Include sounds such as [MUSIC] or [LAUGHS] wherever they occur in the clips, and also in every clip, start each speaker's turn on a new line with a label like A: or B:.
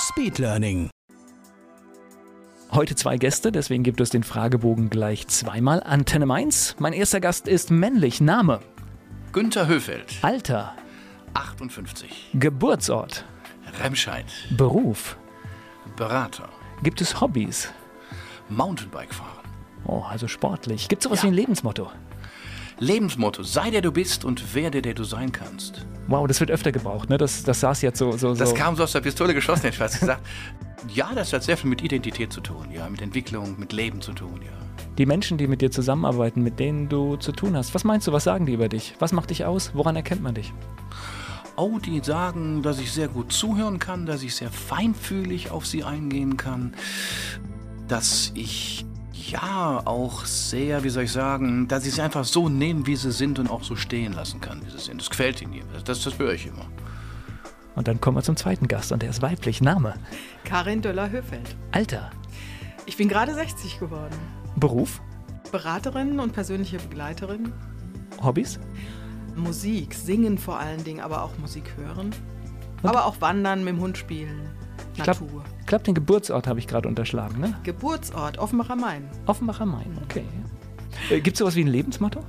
A: Speedlearning.
B: Heute zwei Gäste, deswegen gibt es den Fragebogen gleich zweimal. Antenne Mainz. Mein erster Gast ist männlich. Name,
C: Günther Höfeld,
B: Alter,
C: 58,
B: Geburtsort,
C: Remscheid,
B: Beruf.
C: Berater,
B: Gibt es Hobbys?
C: Mountainbike fahren.
B: Oh, also sportlich. Gibt es sowas
C: Ja.
B: wie ein Lebensmotto?
C: Lebensmotto, sei der du bist und werde der du sein kannst.
B: Wow, das wird öfter gebraucht, ne? Das, das saß jetzt so. so, so.
C: Das kam so aus der Pistole geschossen, hätte ich fast gesagt. Ja, das hat sehr viel mit Identität zu tun, ja, mit Entwicklung, mit Leben zu tun, ja.
B: Die Menschen, die mit dir zusammenarbeiten, mit denen du zu tun hast, was meinst du, was sagen die über dich? Was macht dich aus? Woran erkennt man dich?
C: Oh, die sagen, dass ich sehr gut zuhören kann, dass ich sehr feinfühlig auf sie eingehen kann, dass ich ja auch sehr, wie soll ich sagen, dass ich sie einfach so nehmen, wie sie sind und auch so stehen lassen kann, wie sie sind. Das gefällt ihnen. Das, das höre ich immer.
B: Und dann kommen wir zum zweiten Gast und der ist weiblich. Name,
D: Karin Döller-Höfeld.
B: Alter,
D: Ich bin gerade 60 geworden.
B: Beruf,
D: Beraterin und persönliche Begleiterin.
B: Hobbys?
D: Musik, singen vor allen Dingen, aber auch Musik hören. Aber auch wandern, mit dem Hund spielen,
B: Ich glaub-
D: Natur.
B: Ich glaube, den Geburtsort habe ich gerade unterschlagen, ne?
D: Geburtsort, Offenbacher Main.
B: Offenbacher Main, okay. Äh, Gibt es sowas wie ein Lebensmotto?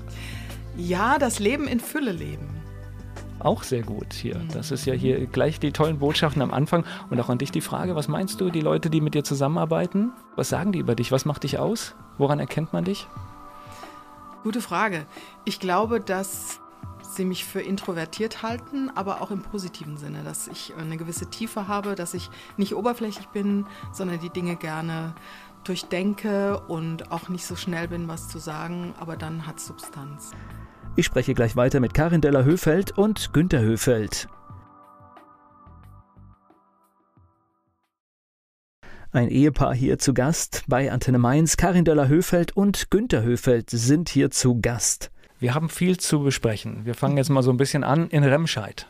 D: Ja, das Leben in Fülle leben.
B: Auch sehr gut hier. Das ist ja hier gleich die tollen Botschaften am Anfang. Und auch an dich die Frage, was meinst du, die Leute, die mit dir zusammenarbeiten, was sagen die über dich? Was macht dich aus? Woran erkennt man dich?
D: Gute Frage. Ich glaube, dass sie mich für introvertiert halten, aber auch im positiven Sinne, dass ich eine gewisse Tiefe habe, dass ich nicht oberflächlich bin, sondern die Dinge gerne durchdenke und auch nicht so schnell bin, was zu sagen, aber dann hat Substanz.
B: Ich spreche gleich weiter mit Karin Deller-Höfeld und Günter Höfeld. Ein Ehepaar hier zu Gast bei Antenne Mainz. Karin Döller-Höfeld und Günter Höfeld sind hier zu Gast. Wir haben viel zu besprechen. Wir fangen jetzt mal so ein bisschen an in Remscheid.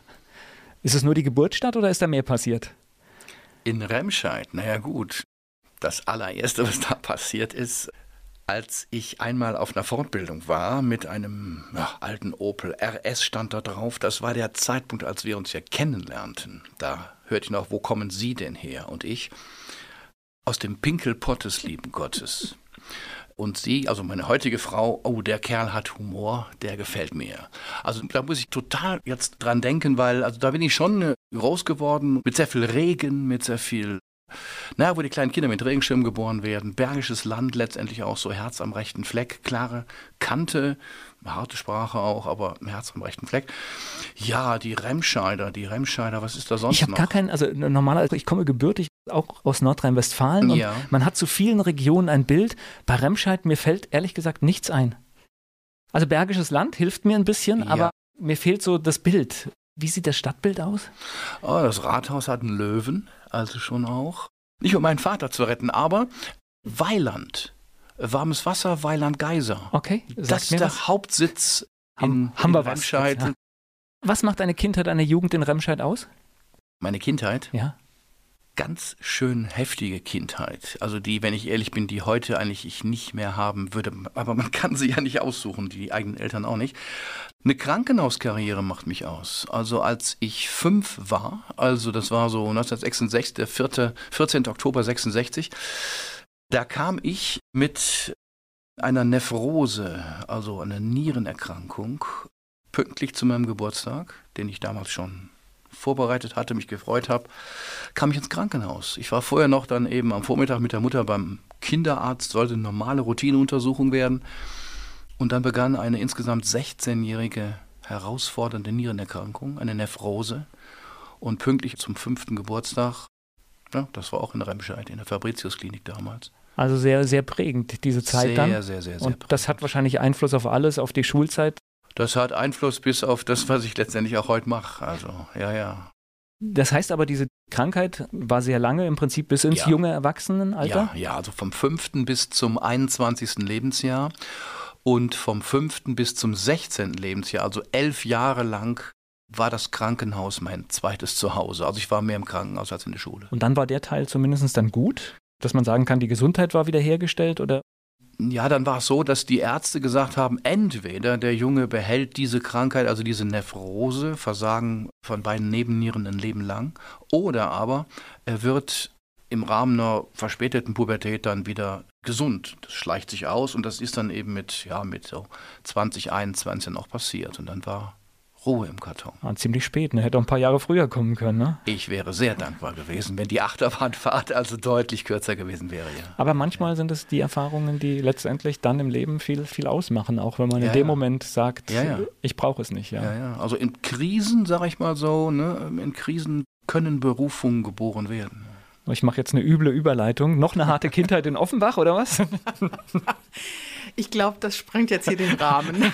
B: Ist es nur die Geburtsstadt oder ist da mehr passiert?
C: In Remscheid, naja gut, das allererste, was da passiert ist, als ich einmal auf einer Fortbildung war mit einem ja, alten Opel RS stand da drauf, das war der Zeitpunkt, als wir uns ja kennenlernten. Da hörte ich noch, wo kommen Sie denn her? Und ich, aus dem Pinkelpott des lieben Gottes. Und sie, also meine heutige Frau, oh, der Kerl hat Humor, der gefällt mir. Also da muss ich total jetzt dran denken, weil also da bin ich schon äh, groß geworden mit sehr viel Regen, mit sehr viel, naja, wo die kleinen Kinder mit Regenschirm geboren werden, bergisches Land letztendlich auch so Herz am rechten Fleck, klare Kante, harte Sprache auch, aber Herz am rechten Fleck. Ja, die Remscheider, die Remscheider, was ist da sonst
B: Ich habe
C: noch?
B: gar keinen, also normalerweise, ich komme gebürtig auch aus Nordrhein-Westfalen und
C: Ja.
B: man hat zu vielen Regionen ein Bild. Bei Remscheid, mir fällt ehrlich gesagt nichts ein. Also Bergisches Land hilft mir ein bisschen,
C: Ja.
B: aber mir fehlt so das Bild. Wie sieht das Stadtbild aus?
C: Oh, das Rathaus hat einen Löwen, also schon auch. Nicht um meinen Vater zu retten, aber Weiland. Warmes Wasser, Weiland Geiser.
B: Okay,
C: Das
B: sagt
C: ist der
B: was.
C: Hauptsitz
B: Haben-
C: in, in
B: was
C: Remscheid.
B: jetzt, ja. Was macht deine Kindheit, deine Jugend in Remscheid aus?
C: Meine Kindheit,
B: Ja.
C: ganz schön heftige Kindheit. Also die, wenn ich ehrlich bin, die heute eigentlich ich nicht mehr haben würde. Aber man kann sie ja nicht aussuchen, die eigenen Eltern auch nicht. Eine Krankenhauskarriere macht mich aus. Also als ich fünf war, also das war so 1966, der 4., 14. Oktober 66, da kam ich mit einer Nephrose, also einer Nierenerkrankung, pünktlich zu meinem Geburtstag, den ich damals schon vorbereitet hatte, mich gefreut habe, kam ich ins Krankenhaus. Ich war vorher noch dann eben am Vormittag mit der Mutter beim Kinderarzt, sollte eine normale Routineuntersuchung werden. Und dann begann eine insgesamt 16-jährige herausfordernde Nierenerkrankung, eine Nephrose. Und pünktlich zum fünften Geburtstag, ja, das war auch in Remscheid, in der Fabricius-Klinik damals.
B: Also sehr, sehr prägend, diese Zeit
C: sehr,
B: dann.
C: sehr, sehr, sehr,
B: Und das hat wahrscheinlich Einfluss auf alles, auf die Schulzeit.
C: Das hat Einfluss bis auf das, was ich letztendlich auch heute mache. Also, ja, ja.
B: Das heißt aber, diese Krankheit war sehr lange, im Prinzip bis ins
C: Ja.
B: junge Erwachsenenalter.
C: Ja, ja, also vom 5. bis zum 21. Lebensjahr und vom 5. bis zum 16. Lebensjahr, also elf Jahre lang, war das Krankenhaus mein zweites Zuhause. Also ich war mehr im Krankenhaus als in der Schule.
B: Und dann war der Teil zumindest dann gut, dass man sagen kann, die Gesundheit war wiederhergestellt oder
C: Ja, dann war es so, dass die Ärzte gesagt haben, entweder der Junge behält diese Krankheit, also diese Nephrose, Versagen von beiden Nebennieren ein Leben lang, oder aber er wird im Rahmen einer verspäteten Pubertät dann wieder gesund. Das schleicht sich aus und das ist dann eben mit, ja, mit so 2021 noch passiert. Und dann war Ruhe im Karton.
B: ah, ziemlich spät, ne? hätte auch ein paar Jahre früher kommen können. Ne?
C: Ich wäre sehr dankbar gewesen, wenn die Achterbahnfahrt also deutlich kürzer gewesen wäre, ja.
B: Aber manchmal sind es die Erfahrungen, die letztendlich dann im Leben viel, viel ausmachen, auch wenn man in
C: Ja,
B: dem
C: ja.
B: Moment sagt,
C: Ja, ja.
B: ich brauche es nicht. Ja.
C: Ja, ja. Also in Krisen, sag ich mal so, ne, in Krisen können Berufungen geboren werden.
B: Ich mache jetzt eine üble Überleitung. Noch eine harte Kindheit in Offenbach oder was? [LAUGHS]
D: Ich glaube, das sprengt jetzt hier den Rahmen.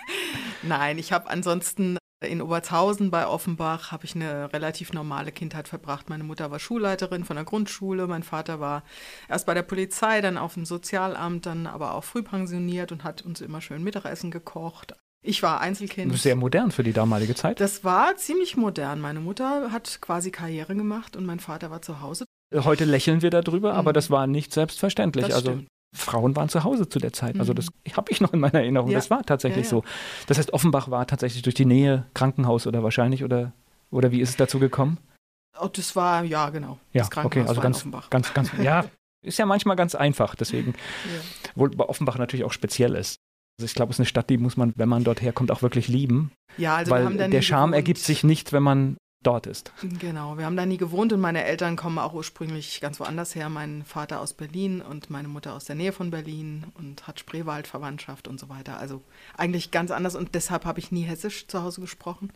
D: [LAUGHS] Nein, ich habe ansonsten in Obertshausen bei Offenbach habe ich eine relativ normale Kindheit verbracht. Meine Mutter war Schulleiterin von der Grundschule, mein Vater war erst bei der Polizei, dann auf dem Sozialamt, dann aber auch früh pensioniert und hat uns immer schön Mittagessen gekocht. Ich war Einzelkind.
B: Sehr modern für die damalige Zeit.
D: Das war ziemlich modern. Meine Mutter hat quasi Karriere gemacht und mein Vater war zu Hause.
B: Heute lächeln wir darüber, aber
D: Mhm.
B: das war nicht selbstverständlich.
D: Das
B: also
D: stimmt.
B: Frauen waren zu Hause zu der Zeit. Also
D: Mhm.
B: das habe ich noch in meiner Erinnerung.
D: Ja.
B: Das war tatsächlich
D: Ja, ja.
B: so. Das heißt, Offenbach war tatsächlich durch die Nähe Krankenhaus oder wahrscheinlich oder oder wie ist es dazu gekommen?
D: Oh, das war, ja, genau.
B: Ja,
D: das
B: okay,
D: Krankenhaus
B: also
D: war in
B: ganz,
D: Offenbach.
B: ganz, ganz, ja, [LAUGHS] ist ja manchmal ganz einfach. Deswegen,
D: Ja.
B: wo bei Offenbach natürlich auch speziell ist. Also ich glaube, es ist eine Stadt, die muss man, wenn man dort herkommt, auch wirklich lieben,
D: Ja, also
B: weil der Charme
D: gewohnt.
B: ergibt sich nicht, wenn man dort ist.
D: Genau, wir haben da nie gewohnt und meine Eltern kommen auch ursprünglich ganz woanders her. Mein Vater aus Berlin und meine Mutter aus der Nähe von Berlin und hat Spreewald-Verwandtschaft und so weiter. Also eigentlich ganz anders und deshalb habe ich nie Hessisch zu Hause gesprochen,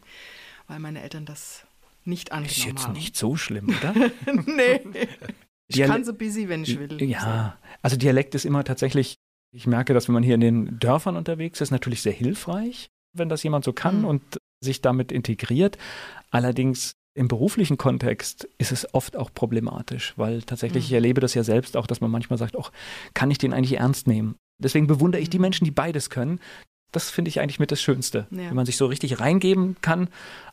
D: weil meine Eltern das nicht angenommen
B: Ist jetzt
D: haben.
B: nicht so schlimm, oder? [LAUGHS]
D: nee. Ich
B: Diale-
D: kann so busy, wenn ich will.
B: Ja, also Dialekt ist immer tatsächlich, ich merke, dass wenn man hier in den Dörfern unterwegs ist, natürlich sehr hilfreich, wenn das jemand so kann
D: Mhm.
B: und sich damit integriert. Allerdings im beruflichen Kontext ist es oft auch problematisch, weil tatsächlich, ich
D: Mhm.
B: erlebe das ja selbst auch, dass man manchmal sagt, ach, kann ich den eigentlich ernst nehmen? Deswegen bewundere ich die
D: Mhm.
B: Menschen, die beides können. Das finde ich eigentlich mit das Schönste,
D: Ja.
B: wenn man sich so richtig reingeben kann,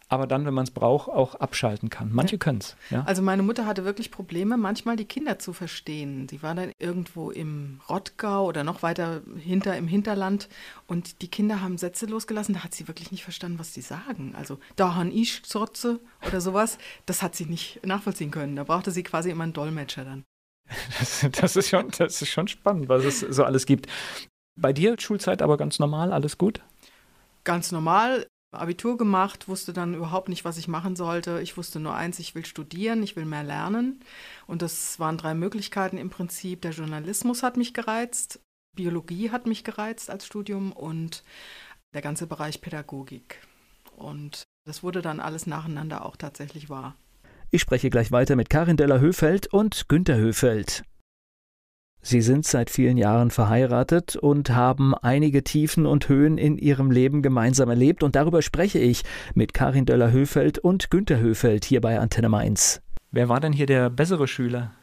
B: aber dann, wenn man es braucht, auch abschalten kann. Manche
D: Ja.
B: können es. Ja?
D: Also meine Mutter hatte wirklich Probleme, manchmal die Kinder zu verstehen. Sie war dann irgendwo im Rottgau oder noch weiter hinter im Hinterland und die Kinder haben Sätze losgelassen, da hat sie wirklich nicht verstanden, was die sagen. Also da han ich Sotze oder sowas, das hat sie nicht nachvollziehen können. Da brauchte sie quasi immer einen Dolmetscher dann.
B: Das, [LAUGHS] das, ist schon, das ist schon spannend, was es so alles gibt. Bei dir Schulzeit aber ganz normal, alles gut?
D: Ganz normal, Abitur gemacht, wusste dann überhaupt nicht, was ich machen sollte. Ich wusste nur eins, ich will studieren, ich will mehr lernen. Und das waren drei Möglichkeiten im Prinzip. Der Journalismus hat mich gereizt, Biologie hat mich gereizt als Studium und der ganze Bereich Pädagogik. Und das wurde dann alles nacheinander auch tatsächlich wahr.
B: Ich spreche gleich weiter mit Karin Deller-Höfeld und Günter Höfeld. Sie sind seit vielen Jahren verheiratet und haben einige Tiefen und Höhen in ihrem Leben gemeinsam erlebt und darüber spreche ich mit Karin Döller-Höfeld und Günter Höfeld hier bei Antenne Mainz. Wer war denn hier der bessere Schüler?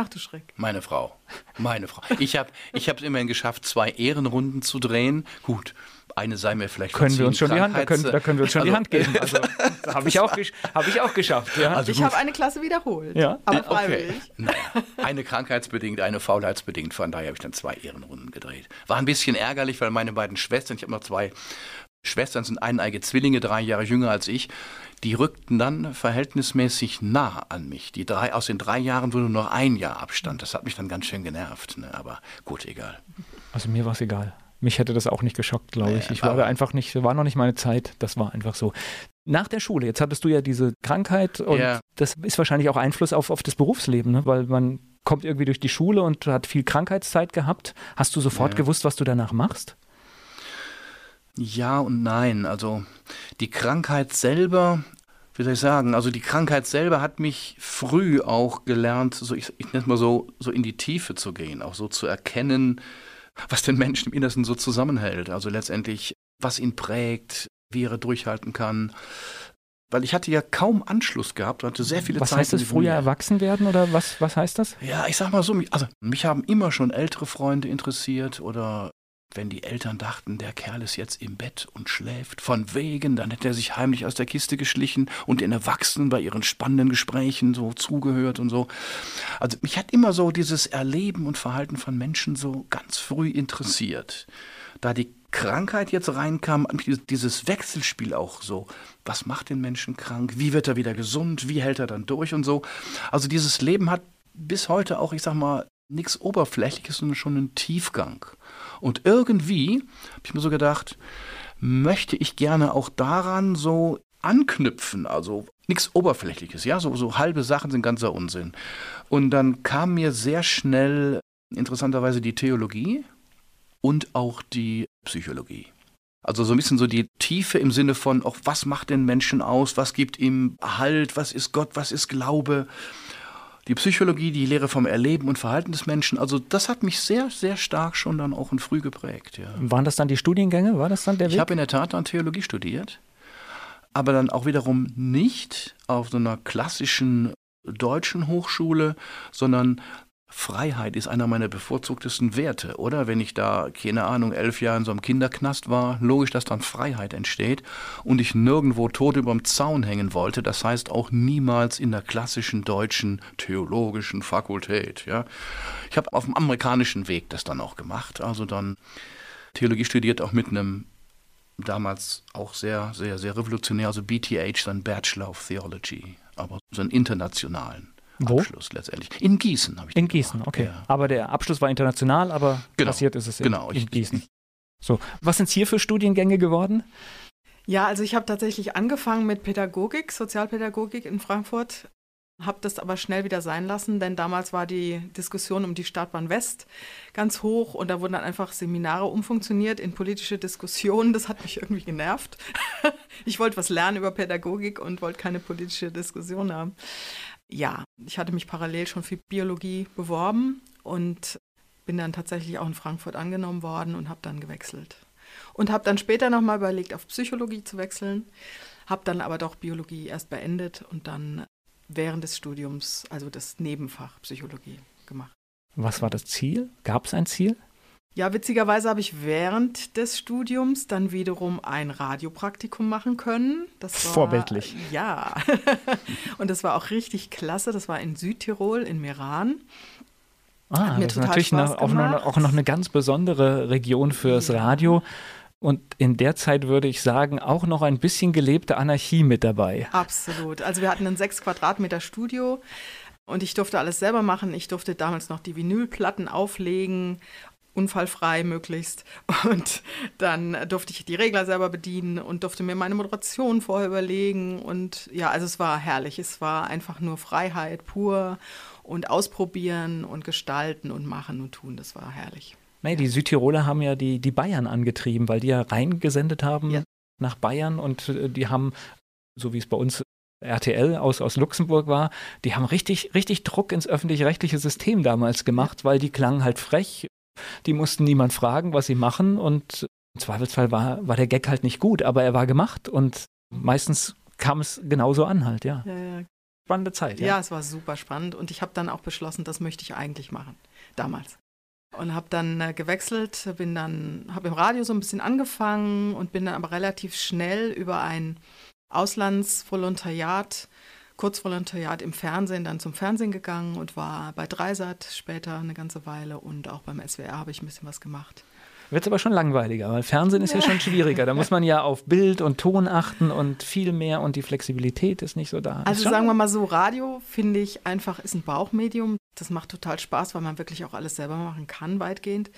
D: Ach du Schreck.
C: Meine Frau. Meine Frau. Ich habe ich es immerhin geschafft, zwei Ehrenrunden zu drehen. Gut, eine sei mir vielleicht
B: Können wir uns schon die Hand, da können, da können wir uns schon die
C: Also-
B: Hand geben. [LAUGHS] Also, das habe ich, auch hab ich auch geschafft. Ja.
C: Also
D: Ich habe eine Klasse wiederholt.
B: Ja.
D: Aber
C: Äh, okay.
D: freiwillig.
C: Naja, eine krankheitsbedingt, eine faulheitsbedingt. Von daher habe ich dann zwei Ehrenrunden gedreht. War ein bisschen ärgerlich, weil meine beiden Schwestern, ich habe noch zwei Schwestern, sind eineige Zwillinge, drei Jahre jünger als ich. Die rückten dann verhältnismäßig nah an mich. Die drei, aus den drei Jahren wurde nur noch ein Jahr Abstand. Das hat mich dann ganz schön genervt. Ne? Aber gut, egal.
B: Also mir war es egal. Mich hätte das auch nicht geschockt, glaube ich. Ich war einfach nicht, war noch nicht meine Zeit. Das war einfach so. Nach der Schule, jetzt hattest du ja diese Krankheit und
C: Ja.
B: das ist wahrscheinlich auch Einfluss auf, auf das Berufsleben, ne? weil man kommt irgendwie durch die Schule und hat viel Krankheitszeit gehabt. Hast du sofort
C: Ja.
B: gewusst, was du danach machst?
C: Ja und nein. Also die Krankheit selber, wie soll ich sagen, also die Krankheit selber hat mich früh auch gelernt, so ich, ich nenne es mal so, so in die Tiefe zu gehen, auch so zu erkennen, was den Menschen im Innersten so zusammenhält. Also letztendlich, was ihn prägt, wie er durchhalten kann. weil ich hatte ja kaum Anschluss gehabt, hatte sehr viele
B: was
C: Zeit.
B: heißt das, früher erwachsen werden oder was, was heißt das?
C: Ja, ich sag mal so, also mich haben immer schon ältere Freunde interessiert oder wenn die Eltern dachten, der Kerl ist jetzt im Bett und schläft, von wegen, dann hätte er sich heimlich aus der Kiste geschlichen und den Erwachsenen bei ihren spannenden Gesprächen so zugehört und so. Also mich hat immer so dieses Erleben und Verhalten von Menschen so ganz früh interessiert. Da die Krankheit jetzt reinkam, dieses Wechselspiel auch so. Was macht den Menschen krank? Wie wird er wieder gesund? Wie hält er dann durch und so? Also dieses Leben hat bis heute auch, ich sag mal, nichts Oberflächliches, sondern schon einen Tiefgang. Und irgendwie habe ich mir so gedacht, möchte ich gerne auch daran so anknüpfen, also nichts Oberflächliches, ja, so, so halbe Sachen sind ganzer Unsinn. Und dann kam mir sehr schnell interessanterweise die Theologie und auch die Psychologie. Also so ein bisschen so die Tiefe im Sinne von, auch was macht den Menschen aus, was gibt ihm Halt, was ist Gott, was ist Glaube. Die Psychologie, die Lehre vom Erleben und Verhalten des Menschen, also das hat mich sehr, sehr stark schon dann auch in früh geprägt. Ja.
B: Waren das dann die Studiengänge? War das dann der Weg?
C: Ich habe in der Tat dann Theologie studiert, aber dann auch wiederum nicht auf so einer klassischen deutschen Hochschule, sondern Freiheit ist einer meiner bevorzugtesten Werte, oder? Wenn ich da, keine Ahnung, elf Jahre in so einem Kinderknast war, logisch, dass dann Freiheit entsteht und ich nirgendwo tot überm Zaun hängen wollte, das heißt auch niemals in der klassischen deutschen theologischen Fakultät, ja. Ich habe auf dem amerikanischen Weg das dann auch gemacht, also dann Theologie studiert auch mit einem damals auch sehr, sehr, sehr revolutionär, also BTH, dann Bachelor of Theology, aber so einen internationalen. Wo? Abschluss letztendlich. In Gießen habe ich
B: In Gießen, gemacht. okay. Ja. Aber der Abschluss war international, aber genau. passiert ist es in, genau. in Gießen. So, was sind es hier für Studiengänge geworden?
D: Ja, also ich habe tatsächlich angefangen mit Pädagogik, Sozialpädagogik in Frankfurt, habe das aber schnell wieder sein lassen, denn damals war die Diskussion um die Startbahn West ganz hoch und da wurden dann einfach Seminare umfunktioniert in politische Diskussionen. Das hat mich irgendwie genervt. [LAUGHS] Ich wollte was lernen über Pädagogik und wollte keine politische Diskussion haben ja, ich hatte mich parallel schon für Biologie beworben und bin dann tatsächlich auch in Frankfurt angenommen worden und habe dann gewechselt. Und habe dann später nochmal überlegt, auf Psychologie zu wechseln, habe dann aber doch Biologie erst beendet und dann während des Studiums, also das Nebenfach Psychologie gemacht.
B: Was war das Ziel? Gab es ein Ziel?
D: Ja, witzigerweise habe ich während des Studiums dann wiederum ein Radiopraktikum machen können.
B: Das war, Vorbildlich.
D: Ja. [LAUGHS] und das war auch richtig klasse. Das war in Südtirol, in Meran.
B: Ah, das ist natürlich noch, auch, noch, auch, noch, eine ganz besondere Region fürs ja. Radio. Und in der Zeit würde ich sagen, auch noch ein bisschen gelebte Anarchie mit dabei.
D: Absolut. Also wir hatten ein sechs Quadratmeter Studio und ich durfte alles selber machen. Ich durfte damals noch die Vinylplatten auflegen unfallfrei möglichst. [LAUGHS] Und dann durfte ich die Regler selber bedienen und durfte mir meine Moderation vorher überlegen. Und ja, also es war herrlich. Es war einfach nur Freiheit pur und ausprobieren und gestalten und machen und tun. Das war herrlich.
B: Nee, die Südtiroler haben ja die, die Bayern angetrieben, weil die ja reingesendet haben ja. nach Bayern und äh, die haben, so wie es bei uns RTL aus, aus Luxemburg war, die haben richtig, richtig Druck ins öffentlich-rechtliche System damals gemacht, weil die klangen halt frech, die mussten niemand fragen, was sie machen und im Zweifelsfall war, war der Gag halt nicht gut, aber er war gemacht und meistens kam es genauso an halt, ja. ja, ja. Spannende Zeit,
D: ja. Ja, es war super spannend und ich habe dann auch beschlossen, das möchte ich eigentlich machen, damals. Und habe dann äh, gewechselt, bin dann, habe im Radio so ein bisschen angefangen und bin dann aber relativ schnell über ein Auslandsvolontariat Kurzvolontariat im Fernsehen, dann zum Fernsehen gegangen und war bei Dreisat später eine ganze Weile und auch beim SWR habe ich ein bisschen was gemacht.
B: Wird es aber schon langweiliger, weil Fernsehen ist ja. ja schon [LAUGHS] schwieriger. Da muss man ja auf Bild und Ton achten und viel mehr und die Flexibilität ist nicht so da.
D: Also sagen wir mal so, Radio finde ich einfach ist ein Bauchmedium. Das macht total Spaß, weil man wirklich auch alles selber machen kann, weitgehend.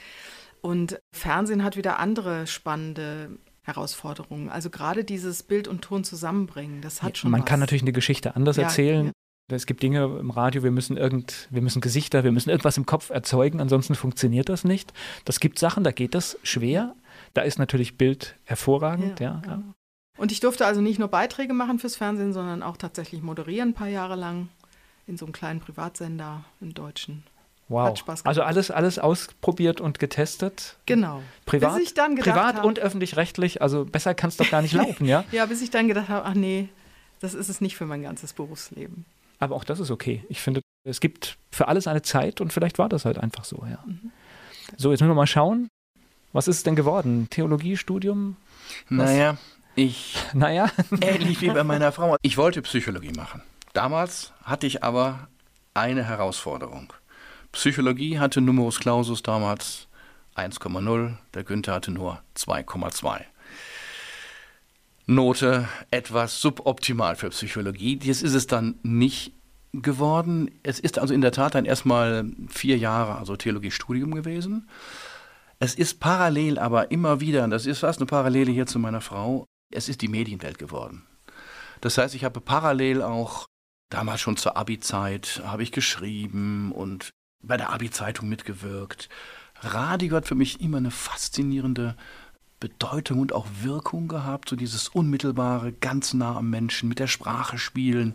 D: Und Fernsehen hat wieder andere spannende Herausforderungen. Also gerade dieses Bild und Ton zusammenbringen, das hat schon.
B: Man was. kann natürlich eine Geschichte anders ja, erzählen. Ja. Es gibt Dinge im Radio, wir müssen irgend, wir müssen Gesichter, wir müssen irgendwas im Kopf erzeugen, ansonsten funktioniert das nicht. Das gibt Sachen, da geht das schwer. Da ist natürlich Bild hervorragend, ja. ja. Genau.
D: Und ich durfte also nicht nur Beiträge machen fürs Fernsehen, sondern auch tatsächlich moderieren ein paar Jahre lang in so einem kleinen Privatsender im Deutschen.
B: Wow. Hat Spaß gemacht. Also alles, alles ausprobiert und getestet.
D: Genau.
B: Privat, bis ich dann gedacht privat hab, und öffentlich-rechtlich. Also besser kann es doch gar nicht laufen, ja? [LAUGHS]
D: ja, bis ich dann gedacht habe, ach nee, das ist es nicht für mein ganzes Berufsleben.
B: Aber auch das ist okay. Ich finde, es gibt für alles eine Zeit und vielleicht war das halt einfach so, ja. Mhm. So, jetzt müssen wir mal schauen. Was ist es denn geworden? Theologiestudium?
C: Naja, ich. [LAUGHS]
B: Naja.
C: Ähnlich wie bei meiner Frau. Ich wollte Psychologie machen. Damals hatte ich aber eine Herausforderung. Psychologie hatte Numerus Clausus damals 1,0, der Günther hatte nur 2,2. Note etwas suboptimal für Psychologie. Jetzt ist es dann nicht geworden. Es ist also in der Tat dann erstmal vier Jahre, also Theologiestudium gewesen. Es ist parallel aber immer wieder, und das ist fast eine Parallele hier zu meiner Frau, es ist die Medienwelt geworden. Das heißt, ich habe parallel auch damals schon zur Abi-Zeit habe ich geschrieben und bei der Abi-Zeitung mitgewirkt. Radio hat für mich immer eine faszinierende Bedeutung und auch Wirkung gehabt, so dieses unmittelbare, ganz nah am Menschen, mit der Sprache spielen.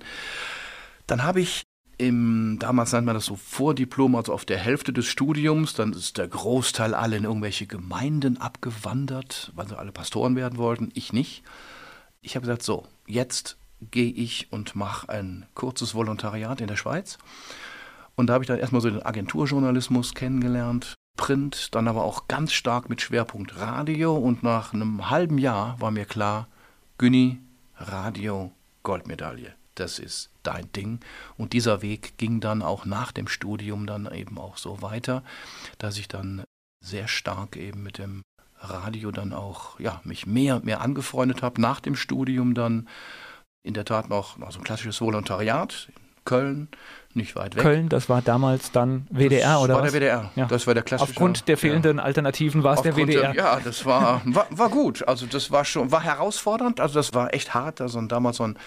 C: Dann habe ich im, damals nannte man das so Vordiplom, also auf der Hälfte des Studiums, dann ist der Großteil alle in irgendwelche Gemeinden abgewandert, weil sie alle Pastoren werden wollten, ich nicht. Ich habe gesagt, so, jetzt gehe ich und mache ein kurzes Volontariat in der Schweiz. Und da habe ich dann erstmal so den Agenturjournalismus kennengelernt, Print, dann aber auch ganz stark mit Schwerpunkt Radio. Und nach einem halben Jahr war mir klar, Günni, Radio, Goldmedaille. Das ist dein Ding. Und dieser Weg ging dann auch nach dem Studium dann eben auch so weiter, dass ich dann sehr stark eben mit dem Radio dann auch, ja, mich mehr und mehr angefreundet habe. Nach dem Studium dann in der Tat noch, noch so ein klassisches Volontariat Köln, nicht weit weg.
B: Köln, das war damals dann WDR
C: das
B: oder
C: war
B: was?
C: der WDR.
B: Ja.
C: Das war der klassische.
B: Aufgrund der fehlenden
C: ja.
B: Alternativen war es der WDR.
C: Der, ja, das war, war, war gut. Also das war schon, war herausfordernd. Also das war echt hart. Also damals so ein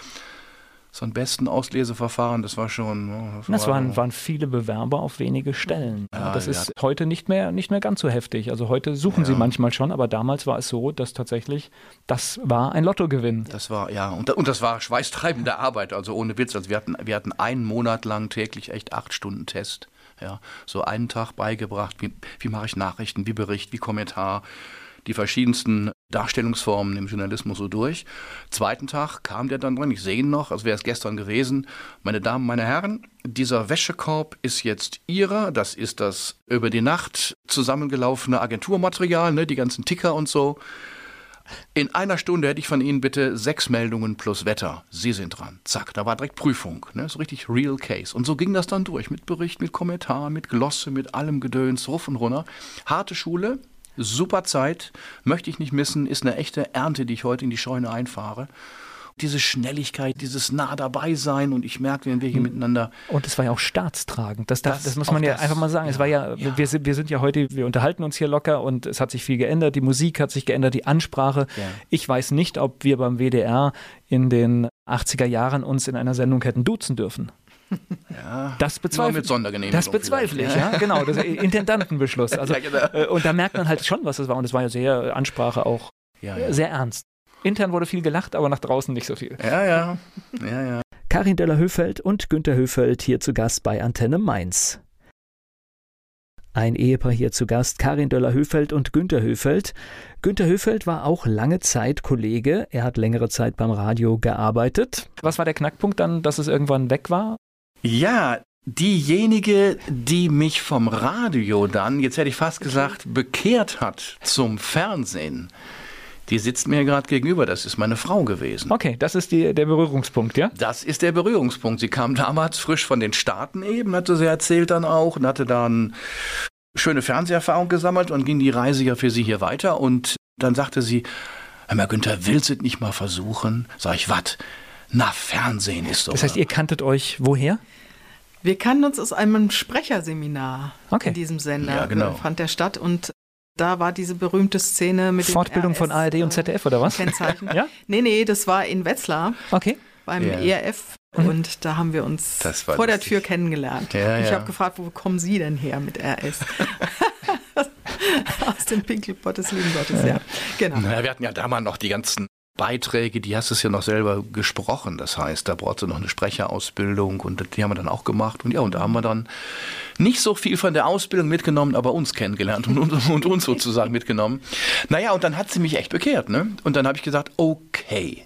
C: so ein besten Ausleseverfahren, das war schon.
B: Das, das war waren, waren viele Bewerber auf wenige Stellen. Ja, das ist ja. heute nicht mehr, nicht mehr ganz so heftig. Also heute suchen ja. sie manchmal schon, aber damals war es so, dass tatsächlich das war ein Lottogewinn.
C: Das war, ja, und, und das war schweißtreibende Arbeit, also ohne Witz. Also wir hatten, wir hatten einen Monat lang täglich echt acht Stunden Test. Ja, so einen Tag beigebracht, wie, wie mache ich Nachrichten, wie Bericht, wie Kommentar die verschiedensten Darstellungsformen im Journalismus so durch. Zweiten Tag kam der dann drin, ich sehe ihn noch, als wäre es gestern gewesen. Meine Damen, meine Herren, dieser Wäschekorb ist jetzt Ihrer. Das ist das über die Nacht zusammengelaufene Agenturmaterial, ne, die ganzen Ticker und so. In einer Stunde hätte ich von Ihnen bitte sechs Meldungen plus Wetter. Sie sind dran. Zack, da war direkt Prüfung. Ne? So richtig Real Case. Und so ging das dann durch. Mit Bericht, mit Kommentar, mit Glosse, mit allem Gedöns, ruf und runter. Harte Schule, super Zeit, möchte ich nicht missen, ist eine echte Ernte, die ich heute in die Scheune einfahre. Diese Schnelligkeit, dieses nah dabei sein und ich merke, wenn wir hier hm. miteinander.
B: Und es war ja auch staatstragend. Das, das, das muss man ja das, einfach mal sagen. Ja, es war ja, ja. Wir, sind, wir sind ja heute, wir unterhalten uns hier locker und es hat sich viel geändert. Die Musik hat sich geändert, die Ansprache. Ja. Ich weiß nicht, ob wir beim WDR in den 80er Jahren uns in einer Sendung hätten duzen dürfen.
C: Ja,
B: das bezweifle
C: mit Sondergenehmigung.
B: Das bezweifle ich, ja, genau. Das [LAUGHS] Intendantenbeschluss. Also, ja, genau. äh, und da merkt man halt schon, was es war. Und es war ja sehr Ansprache auch ja, ja. sehr ernst. Intern wurde viel gelacht, aber nach draußen nicht so viel.
C: Ja, ja. ja, ja.
B: Karin Deller-Höfeld und Günter Höfeld hier zu Gast bei Antenne Mainz. Ein Ehepaar hier zu Gast, Karin Döller-Höfeld und Günter Höfeld. Günter Höfeld war auch lange Zeit Kollege. Er hat längere Zeit beim Radio gearbeitet. Was war der Knackpunkt dann, dass es irgendwann weg war?
C: Ja, diejenige, die mich vom Radio dann, jetzt hätte ich fast gesagt, bekehrt hat zum Fernsehen, die sitzt mir gerade gegenüber. Das ist meine Frau gewesen.
B: Okay, das ist die, der Berührungspunkt, ja?
C: Das ist der Berührungspunkt. Sie kam damals frisch von den Staaten eben, hatte sie erzählt dann auch und hatte dann schöne Fernseherfahrung gesammelt und ging die Reise ja für sie hier weiter. Und dann sagte sie, Herr Günther, willst du es nicht mal versuchen? Sag ich, was? Na, Fernsehen ist so.
B: Das heißt, ihr kanntet euch woher?
D: Wir kannten uns aus einem Sprecherseminar okay. in diesem Sender.
C: Ja, genau.
D: Fand der statt und da war diese berühmte Szene mit
B: Fortbildung von ARD und ZDF oder was?
D: Kennzeichen. [LAUGHS] ja? Nee, nee, das war in Wetzlar.
B: Okay.
D: Beim yeah. ERF mhm. und da haben wir uns vor lustig. der Tür kennengelernt. Ja, ich ja. habe gefragt, wo kommen Sie denn her mit RS? [LAUGHS] [LAUGHS] Aus dem Pinkelpott des lieben Gottes, ja. Genau.
C: Naja, wir hatten ja damals noch die ganzen Beiträge, die hast du ja noch selber gesprochen. Das heißt, da brauchst du noch eine Sprecherausbildung und die haben wir dann auch gemacht. Und ja, und da haben wir dann nicht so viel von der Ausbildung mitgenommen, aber uns kennengelernt und, und, und uns sozusagen mitgenommen. Naja, und dann hat sie mich echt bekehrt. Ne? Und dann habe ich gesagt, okay.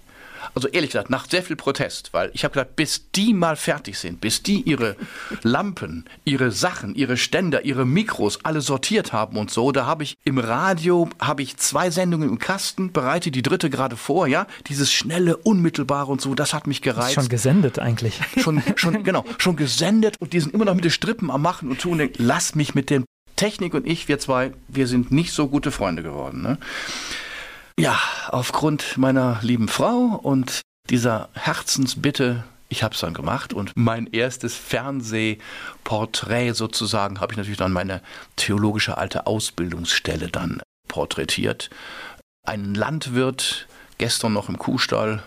C: Also ehrlich gesagt, nach sehr viel Protest, weil ich habe gesagt, bis die mal fertig sind, bis die ihre Lampen, ihre Sachen, ihre Ständer, ihre Mikros alle sortiert haben und so, da habe ich im Radio habe ich zwei Sendungen im Kasten, bereite die dritte gerade vor, ja, dieses schnelle, unmittelbare und so, das hat mich gereizt.
B: Schon gesendet eigentlich.
C: Schon, schon, [LAUGHS] genau, schon gesendet und die sind immer noch mit den Strippen am Machen und tun. Lass mich mit den Technik und ich, wir zwei, wir sind nicht so gute Freunde geworden. Ne? Ja, aufgrund meiner lieben Frau und dieser Herzensbitte, ich habe es dann gemacht und mein erstes Fernsehporträt sozusagen habe ich natürlich dann meine theologische alte Ausbildungsstelle dann porträtiert. Ein Landwirt, gestern noch im Kuhstall,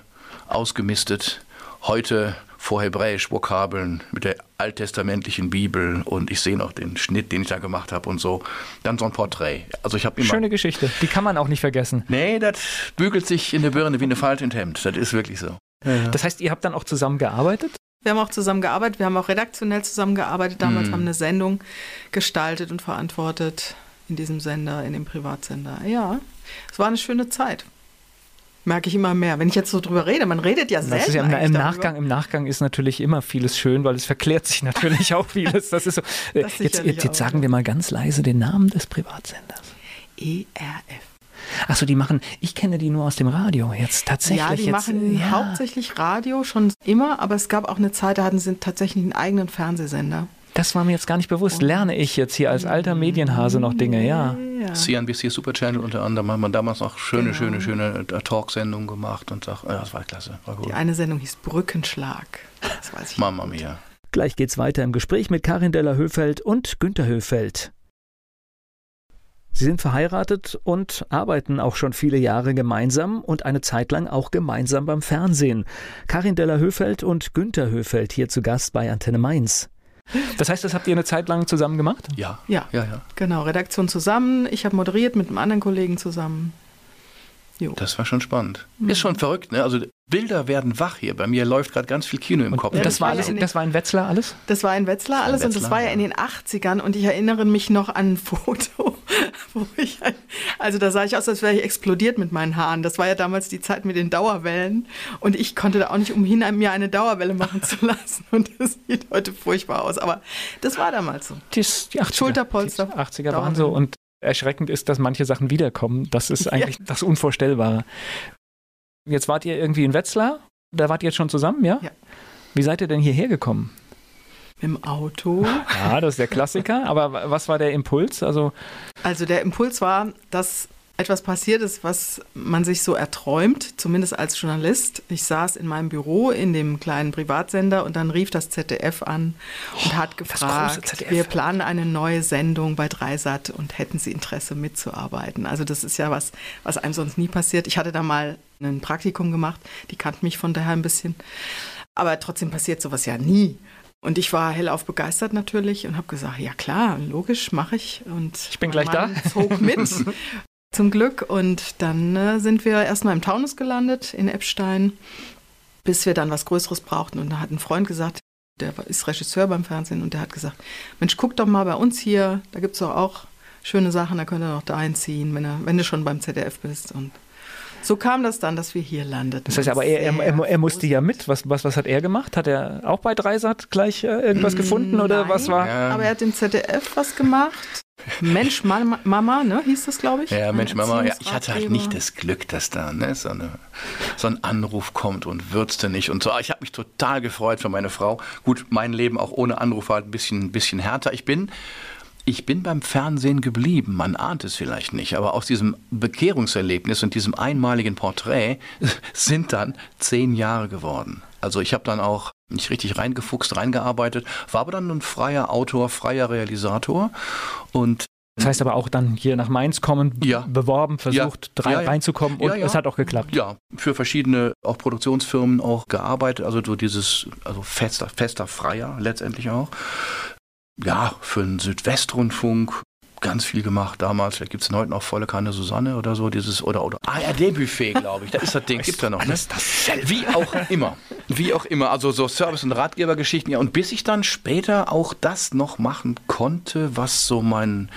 C: ausgemistet, heute vor Hebräisch Vokabeln mit der alttestamentlichen Bibel und ich sehe noch den Schnitt, den ich da gemacht habe und so. Dann so ein Porträt. Also ich habe immer
B: Schöne Geschichte, die kann man auch nicht vergessen.
C: Nee, das bügelt sich in der Birne wie eine Falte in Hemd. Das ist wirklich so.
B: Ja. Das heißt, ihr habt dann auch zusammen gearbeitet?
D: Wir haben auch zusammen gearbeitet, wir haben auch redaktionell zusammengearbeitet. Damals mhm. haben eine Sendung gestaltet und verantwortet in diesem Sender, in dem Privatsender. Ja, es war eine schöne Zeit merke ich immer mehr. Wenn ich jetzt so drüber rede, man redet ja selten.
B: Ja im, im Nachgang, Im Nachgang ist natürlich immer vieles schön, weil es verklärt sich natürlich auch vieles. Das ist so. [LAUGHS] Das jetzt, jetzt, jetzt sagen wir mal ganz leise den Namen des Privatsenders.
D: ERF.
B: Achso, die machen, ich kenne die nur aus dem Radio jetzt tatsächlich. Ja,
D: die
B: jetzt,
D: machen ja. hauptsächlich Radio schon immer, aber es gab auch eine Zeit, da hatten sie tatsächlich einen eigenen Fernsehsender.
B: Das war mir jetzt gar nicht bewusst. Lerne ich jetzt hier als alter Medienhase noch Dinge, ja.
C: ja. CNBC Super Channel unter anderem haben wir damals noch schöne, genau. schöne, schöne äh, Talksendungen gemacht und sag, ja, das war klasse. War
D: Die eine Sendung hieß Brückenschlag. Das
C: weiß ich. Mama mia.
B: Gleich geht's weiter im Gespräch mit Karin Deller Höfeld und Günter Höfeld. Sie sind verheiratet und arbeiten auch schon viele Jahre gemeinsam und eine Zeit lang auch gemeinsam beim Fernsehen. Karin Deller Höfeld und Günter Höfeld hier zu Gast bei Antenne Mainz. Das heißt, das habt ihr eine Zeit lang zusammen gemacht?
C: Ja.
D: Ja, ja, ja. genau. Redaktion zusammen. Ich habe moderiert mit einem anderen Kollegen zusammen.
C: Jo. Das war schon spannend. Mhm. Ist schon verrückt, ne? Also Bilder werden wach hier. Bei mir läuft gerade ganz viel Kino im
B: und
C: Kopf.
B: das, war alles, das war in Wetzlar alles?
D: Das war in Wetzlar alles Wetzlar, und das war ja in den 80ern und ich erinnere mich noch an ein [LAUGHS] Foto, wo ich, also da sah ich aus, als wäre ich explodiert mit meinen Haaren. Das war ja damals die Zeit mit den Dauerwellen und ich konnte da auch nicht umhin, mir eine Dauerwelle machen zu [LAUGHS] lassen und das sieht heute furchtbar aus. Aber das war damals so.
B: Die, die 80er, Schulterpolster. Die 80er waren so und erschreckend ist, dass manche Sachen wiederkommen. Das ist [LAUGHS] eigentlich ja. das Unvorstellbare. Jetzt wart ihr irgendwie in Wetzlar. Da wart ihr jetzt schon zusammen, ja? Ja. Wie seid ihr denn hierher gekommen?
D: Dem Auto.
B: Ja, das ist der Klassiker. Aber was war der Impuls? Also,
D: also der Impuls war, dass etwas passiert ist, was man sich so erträumt, zumindest als Journalist. Ich saß in meinem Büro in dem kleinen Privatsender und dann rief das ZDF an und oh, hat gefragt, wir planen eine neue Sendung bei Dreisat und hätten Sie Interesse mitzuarbeiten. Also das ist ja was, was einem sonst nie passiert. Ich hatte da mal ein Praktikum gemacht, die kannten mich von daher ein bisschen. Aber trotzdem passiert sowas ja nie. Und ich war hellauf begeistert natürlich und habe gesagt, ja klar, logisch, mache ich. Und
B: ich bin gleich
D: Mann
B: da.
D: Zog mit. [LAUGHS] zum Glück. Und dann äh, sind wir erstmal im Taunus gelandet, in Eppstein, bis wir dann was Größeres brauchten. Und da hat ein Freund gesagt, der ist Regisseur beim Fernsehen und der hat gesagt, Mensch, guck doch mal bei uns hier, da gibt es doch auch schöne Sachen, da könnt ihr noch da einziehen, wenn, er, wenn du schon beim ZDF bist. Und so kam das dann, dass wir hier landeten.
B: Das heißt aber, er, er, er, er musste ja mit. Was, was, was hat er gemacht? Hat er auch bei Dreisat gleich äh, irgendwas mm, gefunden oder
D: Nein,
B: was war?
D: Aber er hat im ZDF was gemacht. Mensch Mama, Mama, ne, hieß das, glaube ich.
C: Ja, Mensch Mama. Ja, ich hatte halt nicht das Glück, dass da ne, so, eine, so ein Anruf kommt und würzte nicht und so. Ich habe mich total gefreut für meine Frau. Gut, mein Leben auch ohne Anruf war halt ein bisschen, ein bisschen härter. Ich bin ich bin beim Fernsehen geblieben, man ahnt es vielleicht nicht, aber aus diesem Bekehrungserlebnis und diesem einmaligen Porträt [LAUGHS] sind dann zehn Jahre geworden. Also ich habe dann auch nicht richtig reingefuchst, reingearbeitet, war aber dann ein freier Autor, freier Realisator und
B: das heißt aber auch dann hier nach Mainz kommen, ja. beworben, versucht ja. Ja, reinzukommen und es hat auch geklappt.
C: Ja, für verschiedene auch Produktionsfirmen auch gearbeitet, also so dieses, also fester, fester Freier letztendlich auch ja, für den Südwestrundfunk ganz viel gemacht damals. Vielleicht gibt es heute noch volle Kanne Susanne oder so, dieses, oder, oder ARD-Buffet, glaube ich. Da ist das Ding, gibt es ja noch. Ne? Wie auch immer. Wie auch immer. Also so Service- und Ratgebergeschichten. Ja, und bis ich dann später auch das noch machen konnte, was so mein,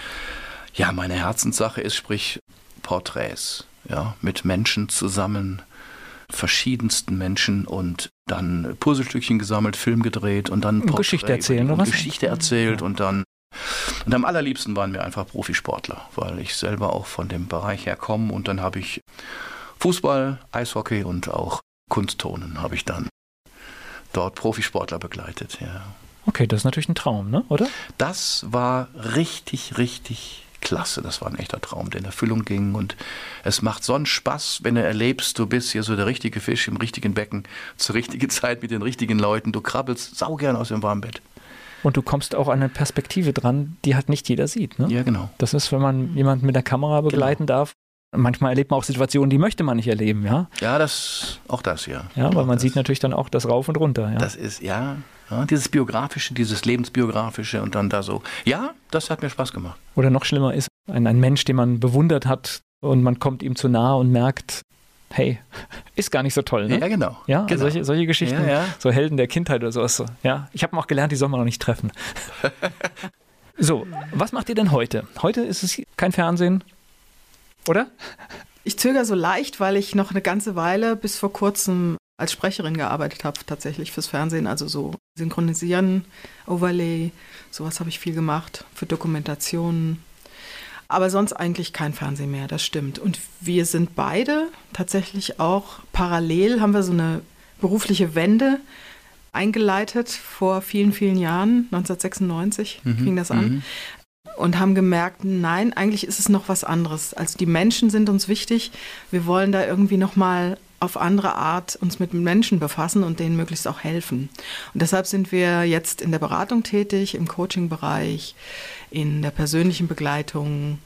C: ja, meine Herzenssache ist, sprich Porträts. Ja, mit Menschen zusammen verschiedensten Menschen und dann Puzzlestückchen gesammelt, Film gedreht und dann
B: und Geschichte erzählen oder was?
C: Geschichte erzählt und dann und am allerliebsten waren wir einfach Profisportler, weil ich selber auch von dem Bereich her komme und dann habe ich Fußball, Eishockey und auch Kunsttonen habe ich dann dort Profisportler begleitet, ja.
B: Okay, das ist natürlich ein Traum, ne? oder?
C: Das war richtig, richtig klasse. Das war ein echter Traum, der in Erfüllung ging. Und es macht so einen Spaß, wenn du erlebst, du bist hier so der richtige Fisch im richtigen Becken, zur richtigen [LAUGHS] Zeit mit den richtigen Leuten. Du krabbelst saugern aus dem warmen Bett.
B: Und du kommst auch an eine Perspektive dran, die halt nicht jeder sieht. Ne?
C: Ja, genau.
B: Das ist, wenn man jemanden mit der Kamera begleiten genau. darf. Manchmal erlebt man auch Situationen, die möchte man nicht erleben, ja?
C: Ja, das, auch das, ja.
B: Ja, weil
C: auch
B: man
C: das.
B: sieht natürlich dann auch das Rauf und Runter, ja.
C: Das ist, ja, ja, dieses Biografische, dieses Lebensbiografische und dann da so. Ja, das hat mir Spaß gemacht.
B: Oder noch schlimmer ist, ein, ein Mensch, den man bewundert hat und man kommt ihm zu nahe und merkt, hey, ist gar nicht so toll, ne?
C: Ja, genau.
B: Ja,
C: genau.
B: Solche, solche Geschichten,
C: ja, ja.
B: so Helden der Kindheit oder sowas. Ja, ich habe auch gelernt, die soll man noch nicht treffen. [LAUGHS] so, was macht ihr denn heute? Heute ist es kein Fernsehen, oder?
D: Ich zögere so leicht, weil ich noch eine ganze Weile bis vor kurzem als Sprecherin gearbeitet habe, tatsächlich fürs Fernsehen, also so synchronisieren, Overlay, sowas habe ich viel gemacht, für Dokumentationen. Aber sonst eigentlich kein Fernsehen mehr, das stimmt. Und wir sind beide tatsächlich auch parallel, haben wir so eine berufliche Wende eingeleitet vor vielen, vielen Jahren, 1996 mhm. fing das an. Mhm. Und haben gemerkt, nein, eigentlich ist es noch was anderes. Also die Menschen sind uns wichtig. Wir wollen da irgendwie noch mal auf andere Art uns mit Menschen befassen und denen möglichst auch helfen. Und deshalb sind wir jetzt in der Beratung tätig, im Coaching-Bereich, in der persönlichen Begleitung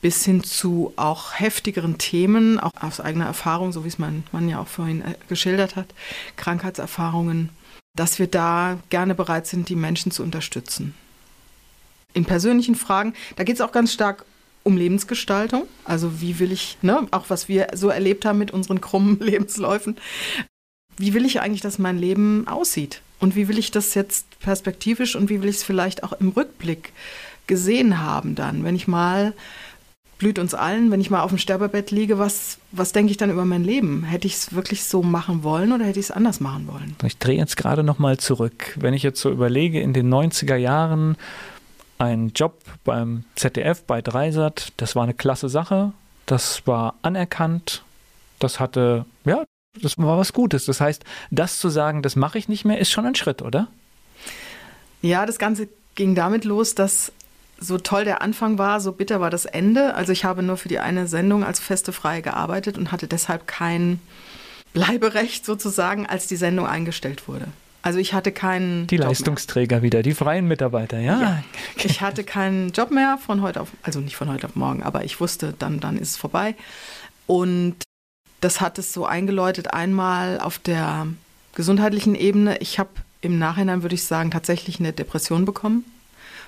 D: bis hin zu auch heftigeren Themen, auch aus eigener Erfahrung, so wie es mein Mann ja auch vorhin äh, geschildert hat, Krankheitserfahrungen, dass wir da gerne bereit sind, die Menschen zu unterstützen. In persönlichen Fragen, da geht es auch ganz stark um Lebensgestaltung. Also wie will ich, ne, auch was wir so erlebt haben mit unseren krummen [LAUGHS] Lebensläufen, wie will ich eigentlich, dass mein Leben aussieht? Und wie will ich das jetzt perspektivisch und wie will ich es vielleicht auch im Rückblick gesehen haben dann, wenn ich mal blüht uns allen, wenn ich mal auf dem Sterbebett liege, was, was denke ich dann über mein Leben? Hätte ich es wirklich so machen wollen oder hätte ich es anders machen wollen?
B: Ich drehe jetzt gerade nochmal zurück. Wenn ich jetzt so überlege, in den 90er Jahren ein Job beim ZDF, bei Dreisat. Das war eine klasse Sache. Das war anerkannt. Das hatte, ja, das war was Gutes. Das heißt, das zu sagen, das mache ich nicht mehr, ist schon ein Schritt, oder?
D: Ja, das Ganze ging damit los, dass so toll der Anfang war, so bitter war das Ende. Also ich habe nur für die eine Sendung als feste Freie gearbeitet und hatte deshalb kein Bleiberecht sozusagen, als die Sendung eingestellt wurde. Also ich hatte keinen.
B: Die Job Leistungsträger mehr. wieder, die freien Mitarbeiter, ja. ja.
D: Ich hatte keinen Job mehr von heute auf, also nicht von heute auf morgen, aber ich wusste, dann, dann ist es vorbei. Und das hat es so eingeläutet, einmal auf der gesundheitlichen Ebene. Ich habe im Nachhinein, würde ich sagen, tatsächlich eine Depression bekommen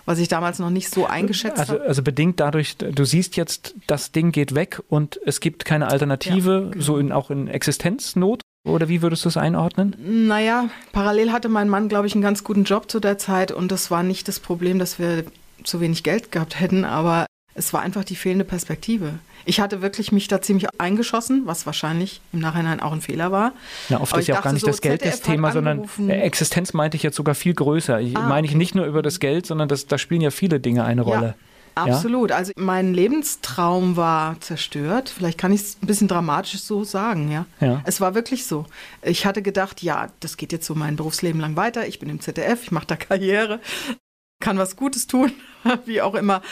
D: was ich damals noch nicht so eingeschätzt
B: also,
D: habe.
B: Also bedingt dadurch, du siehst jetzt, das Ding geht weg und es gibt keine Alternative, ja, genau. so in, auch in Existenznot. Oder wie würdest du es einordnen?
D: Naja, parallel hatte mein Mann, glaube ich, einen ganz guten Job zu der Zeit und das war nicht das Problem, dass wir zu wenig Geld gehabt hätten, aber es war einfach die fehlende Perspektive. Ich hatte wirklich mich da ziemlich eingeschossen, was wahrscheinlich im Nachhinein auch ein Fehler war.
B: Na, oft ist ja auch gar nicht so, das Geld das Thema, sondern Existenz meinte ich jetzt sogar viel größer. Ich ah, meine ich nicht nur über das Geld, sondern das, da spielen ja viele Dinge eine Rolle. Ja.
D: Absolut. Ja? Also mein Lebenstraum war zerstört. Vielleicht kann ich es ein bisschen dramatisch so sagen, ja? ja. Es war wirklich so. Ich hatte gedacht, ja, das geht jetzt so mein Berufsleben lang weiter. Ich bin im ZDF, ich mache da [LAUGHS] Karriere, kann was Gutes tun, [LAUGHS] wie auch immer.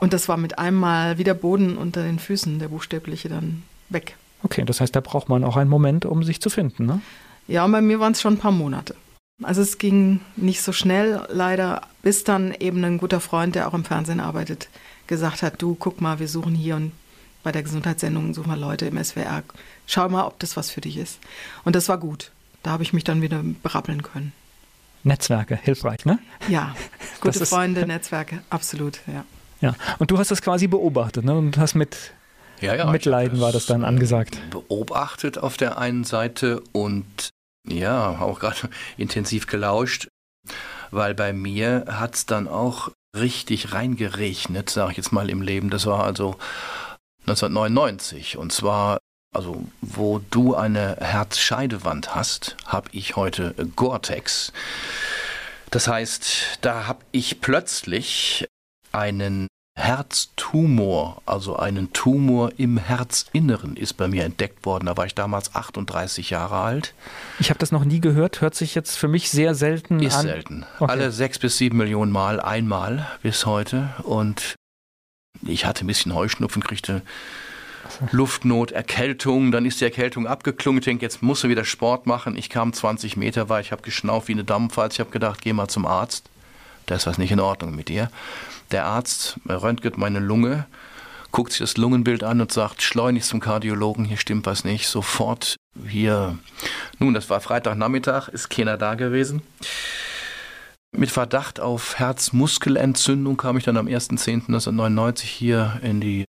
D: Und das war mit einmal wieder Boden unter den Füßen, der buchstäbliche dann weg.
B: Okay, das heißt, da braucht man auch einen Moment, um sich zu finden, ne?
D: Ja, und bei mir waren es schon ein paar Monate. Also es ging nicht so schnell, leider, bis dann eben ein guter Freund, der auch im Fernsehen arbeitet, gesagt hat, du guck mal, wir suchen hier und bei der Gesundheitssendung suchen wir Leute im SWR. Schau mal, ob das was für dich ist. Und das war gut. Da habe ich mich dann wieder berappeln können.
B: Netzwerke, hilfreich, ne?
D: Ja, [LAUGHS] gute Freunde, Netzwerke, absolut, ja.
B: Ja, und du hast das quasi beobachtet ne? und hast mit ja, ja, Mitleiden war das dann angesagt.
C: Beobachtet auf der einen Seite und ja, auch gerade [LAUGHS] intensiv gelauscht, weil bei mir hat es dann auch richtig reingeregnet, sage ich jetzt mal im Leben. Das war also 1999 und zwar Also wo du eine Herzscheidewand hast, habe ich heute Gore-Tex. Das heißt, da habe ich plötzlich einen Herztumor, also einen Tumor im Herzinneren ist bei mir entdeckt worden. Da war ich damals 38 Jahre alt.
B: Ich habe das noch nie gehört, hört sich jetzt für mich sehr selten
C: ist
B: an.
C: Ist selten. Okay. Alle sechs bis sieben Millionen Mal einmal bis heute. Und ich hatte ein bisschen Heuschnupfen, kriegte Luftnot, Erkältung, dann ist die Erkältung abgeklungen. Ich denke, jetzt muss er wieder Sport machen. Ich kam 20 Meter weit, ich habe geschnauft wie eine Dampfwalze. Ich habe gedacht, geh mal zum Arzt. Da ist was nicht in Ordnung mit dir. Der Arzt röntgt meine Lunge, guckt sich das Lungenbild an und sagt, schleunigst zum Kardiologen, hier stimmt was nicht. Sofort hier. Nun, das war Freitagnachmittag, ist keiner da gewesen. Mit Verdacht auf Herzmuskelentzündung kam ich dann am 1.10.1999 hier in die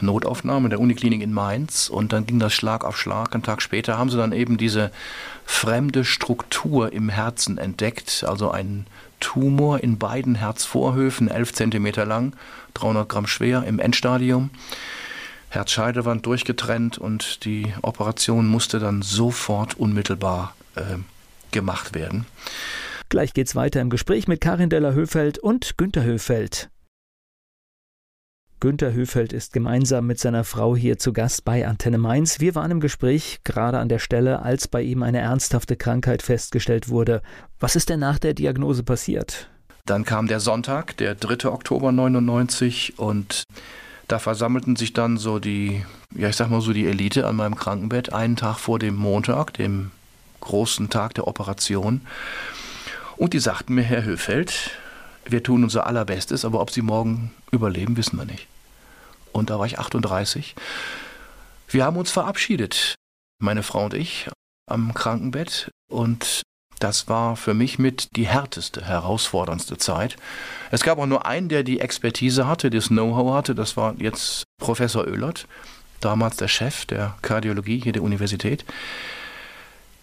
C: Notaufnahme der Uniklinik in Mainz und dann ging das Schlag auf Schlag. Einen Tag später haben sie dann eben diese fremde Struktur im Herzen entdeckt, also ein Tumor in beiden Herzvorhöfen, 11 cm lang, 300 Gramm schwer im Endstadium. Herzscheidewand durchgetrennt und die Operation musste dann sofort unmittelbar äh, gemacht werden.
B: Gleich geht's weiter im Gespräch mit Karin Della Höfeld und Günter Höfeld. Günter Höfeld ist gemeinsam mit seiner Frau hier zu Gast bei Antenne Mainz. Wir waren im Gespräch gerade an der Stelle, als bei ihm eine ernsthafte Krankheit festgestellt wurde. Was ist denn nach der Diagnose passiert?
C: Dann kam der Sonntag, der 3. Oktober 99 und da versammelten sich dann so die, ja ich sag mal so die Elite an meinem Krankenbett einen Tag vor dem Montag, dem großen Tag der Operation. Und die sagten mir, Herr Höfeld, wir tun unser Allerbestes, aber ob sie morgen überleben, wissen wir nicht. Und da war ich 38. Wir haben uns verabschiedet, meine Frau und ich, am Krankenbett. Und das war für mich mit die härteste, herausforderndste Zeit. Es gab auch nur einen, der die Expertise hatte, das Know-how hatte. Das war jetzt Professor Oehlert, damals der Chef der Kardiologie hier der Universität.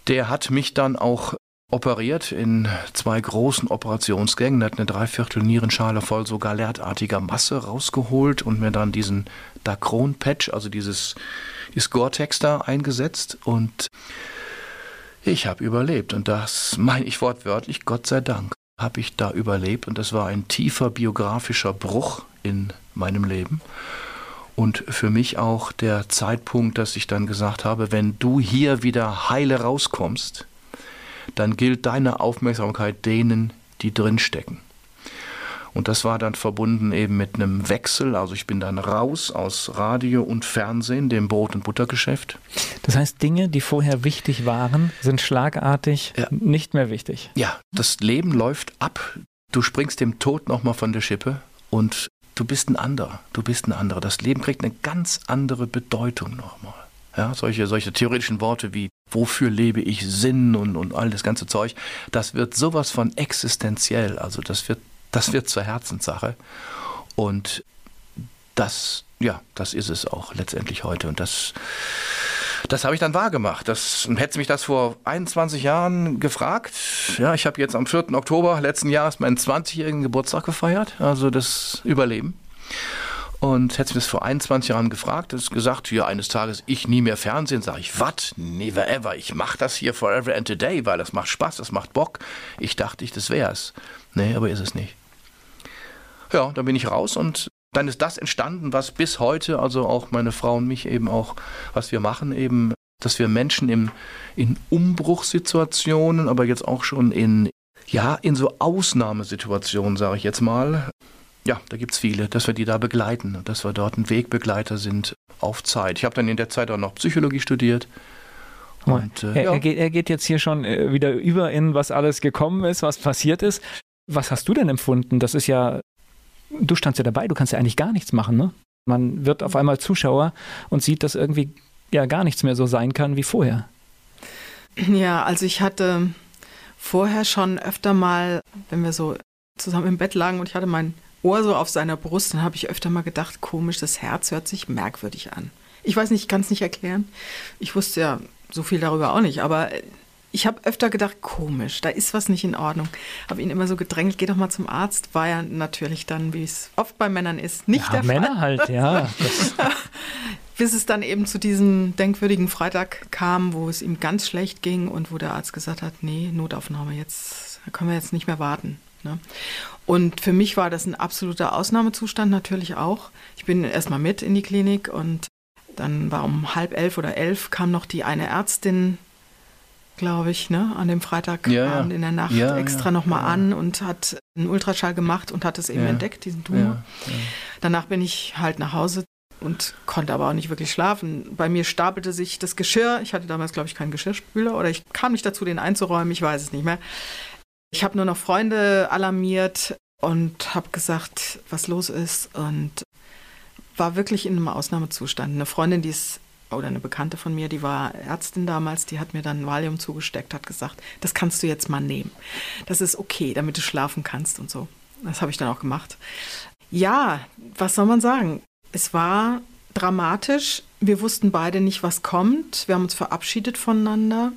C: Der hat mich dann auch operiert in zwei großen Operationsgängen, hat eine Dreiviertel Nierenschale voll so galertartiger Masse rausgeholt und mir dann diesen Dacron-Patch, also dieses, dieses Gore-Tex da eingesetzt. Und ich habe überlebt. Und das meine ich wortwörtlich, Gott sei Dank habe ich da überlebt. Und das war ein tiefer biografischer Bruch in meinem Leben. Und für mich auch der Zeitpunkt, dass ich dann gesagt habe, wenn du hier wieder heile rauskommst, dann gilt deine Aufmerksamkeit denen, die drinstecken. Und das war dann verbunden eben mit einem Wechsel. Also ich bin dann raus aus Radio und Fernsehen, dem Brot- und Buttergeschäft.
B: Das heißt, Dinge, die vorher wichtig waren, sind schlagartig ja. nicht mehr wichtig.
C: Ja, das Leben läuft ab. Du springst dem Tod nochmal von der Schippe und du bist ein anderer. Du bist ein anderer. Das Leben kriegt eine ganz andere Bedeutung nochmal. Ja, solche, solche theoretischen Worte wie wofür lebe ich Sinn und, und all das ganze Zeug, das wird sowas von existenziell, also das wird, das wird zur Herzenssache. Und das, ja, das ist es auch letztendlich heute. Und das, das habe ich dann wahrgemacht. Das, hätte mich das vor 21 Jahren gefragt. Ja, ich habe jetzt am 4. Oktober letzten Jahres meinen 20-jährigen Geburtstag gefeiert, also das Überleben. Und hätte mich das vor 21 Jahren gefragt, ist gesagt, hier eines Tages, ich nie mehr Fernsehen, sage ich, was? Never ever. Ich mache das hier forever and today, weil das macht Spaß, das macht Bock. Ich dachte, ich, das wär's. Nee, aber ist es nicht. Ja, dann bin ich raus und dann ist das entstanden, was bis heute, also auch meine Frau und mich eben auch, was wir machen, eben, dass wir Menschen im, in Umbruchssituationen, aber jetzt auch schon in, ja, in so Ausnahmesituationen, sage ich jetzt mal, ja, da gibt es viele, dass wir die da begleiten und dass wir dort ein Wegbegleiter sind auf Zeit. Ich habe dann in der Zeit auch noch Psychologie studiert.
B: Und, äh, er, ja. er, geht, er, geht, jetzt hier schon äh, wieder über in, was alles gekommen ist, was passiert ist. Was hast du denn empfunden? Das ist ja, du standst ja dabei, du kannst ja eigentlich gar nichts machen, ne? Man wird auf einmal Zuschauer und sieht, dass irgendwie ja gar nichts mehr so sein kann wie vorher.
D: Ja, also ich hatte vorher schon öfter mal, wenn wir so zusammen im Bett lagen und ich hatte meinen Ohr so auf seiner Brust, dann habe ich öfter mal gedacht, komisch, das Herz hört sich merkwürdig an. Ich weiß nicht, ich kann es nicht erklären. Ich wusste ja so viel darüber auch nicht, aber ich habe öfter gedacht, komisch, da ist was nicht in Ordnung. Habe ihn immer so gedrängelt, geh doch mal zum Arzt. War ja natürlich dann, wie es oft bei Männern ist, nicht
B: ja,
D: der
B: Männer Fall. halt, ja. [LAUGHS]
D: bis es dann eben zu diesem denkwürdigen Freitag kam, wo es ihm ganz schlecht ging und wo der Arzt gesagt hat, nee, Notaufnahme, jetzt können wir jetzt nicht mehr warten. Ne? Und für mich war das ein absoluter Ausnahmezustand natürlich auch. Ich bin erstmal mit in die Klinik und dann war um halb elf oder elf kam noch die eine Ärztin, glaube ich, ne, an dem Freitagabend ja, in der Nacht ja, extra ja, nochmal ja. an und hat einen Ultraschall gemacht und hat es eben entdeckt, diesen Tumor. Danach bin ich halt nach Hause und konnte aber auch nicht wirklich schlafen. Bei mir stapelte sich das Geschirr. Ich hatte damals, glaube ich, keinen Geschirrspüler oder ich kam nicht dazu, den einzuräumen. Ich weiß es nicht mehr. Ich habe nur noch Freunde alarmiert und habe gesagt, was los ist und war wirklich in einem Ausnahmezustand. Eine Freundin, die ist oder eine Bekannte von mir, die war Ärztin damals, die hat mir dann Valium zugesteckt, hat gesagt, das kannst du jetzt mal nehmen. Das ist okay, damit du schlafen kannst und so. Das habe ich dann auch gemacht. Ja, was soll man sagen? Es war dramatisch. Wir wussten beide nicht, was kommt. Wir haben uns verabschiedet voneinander.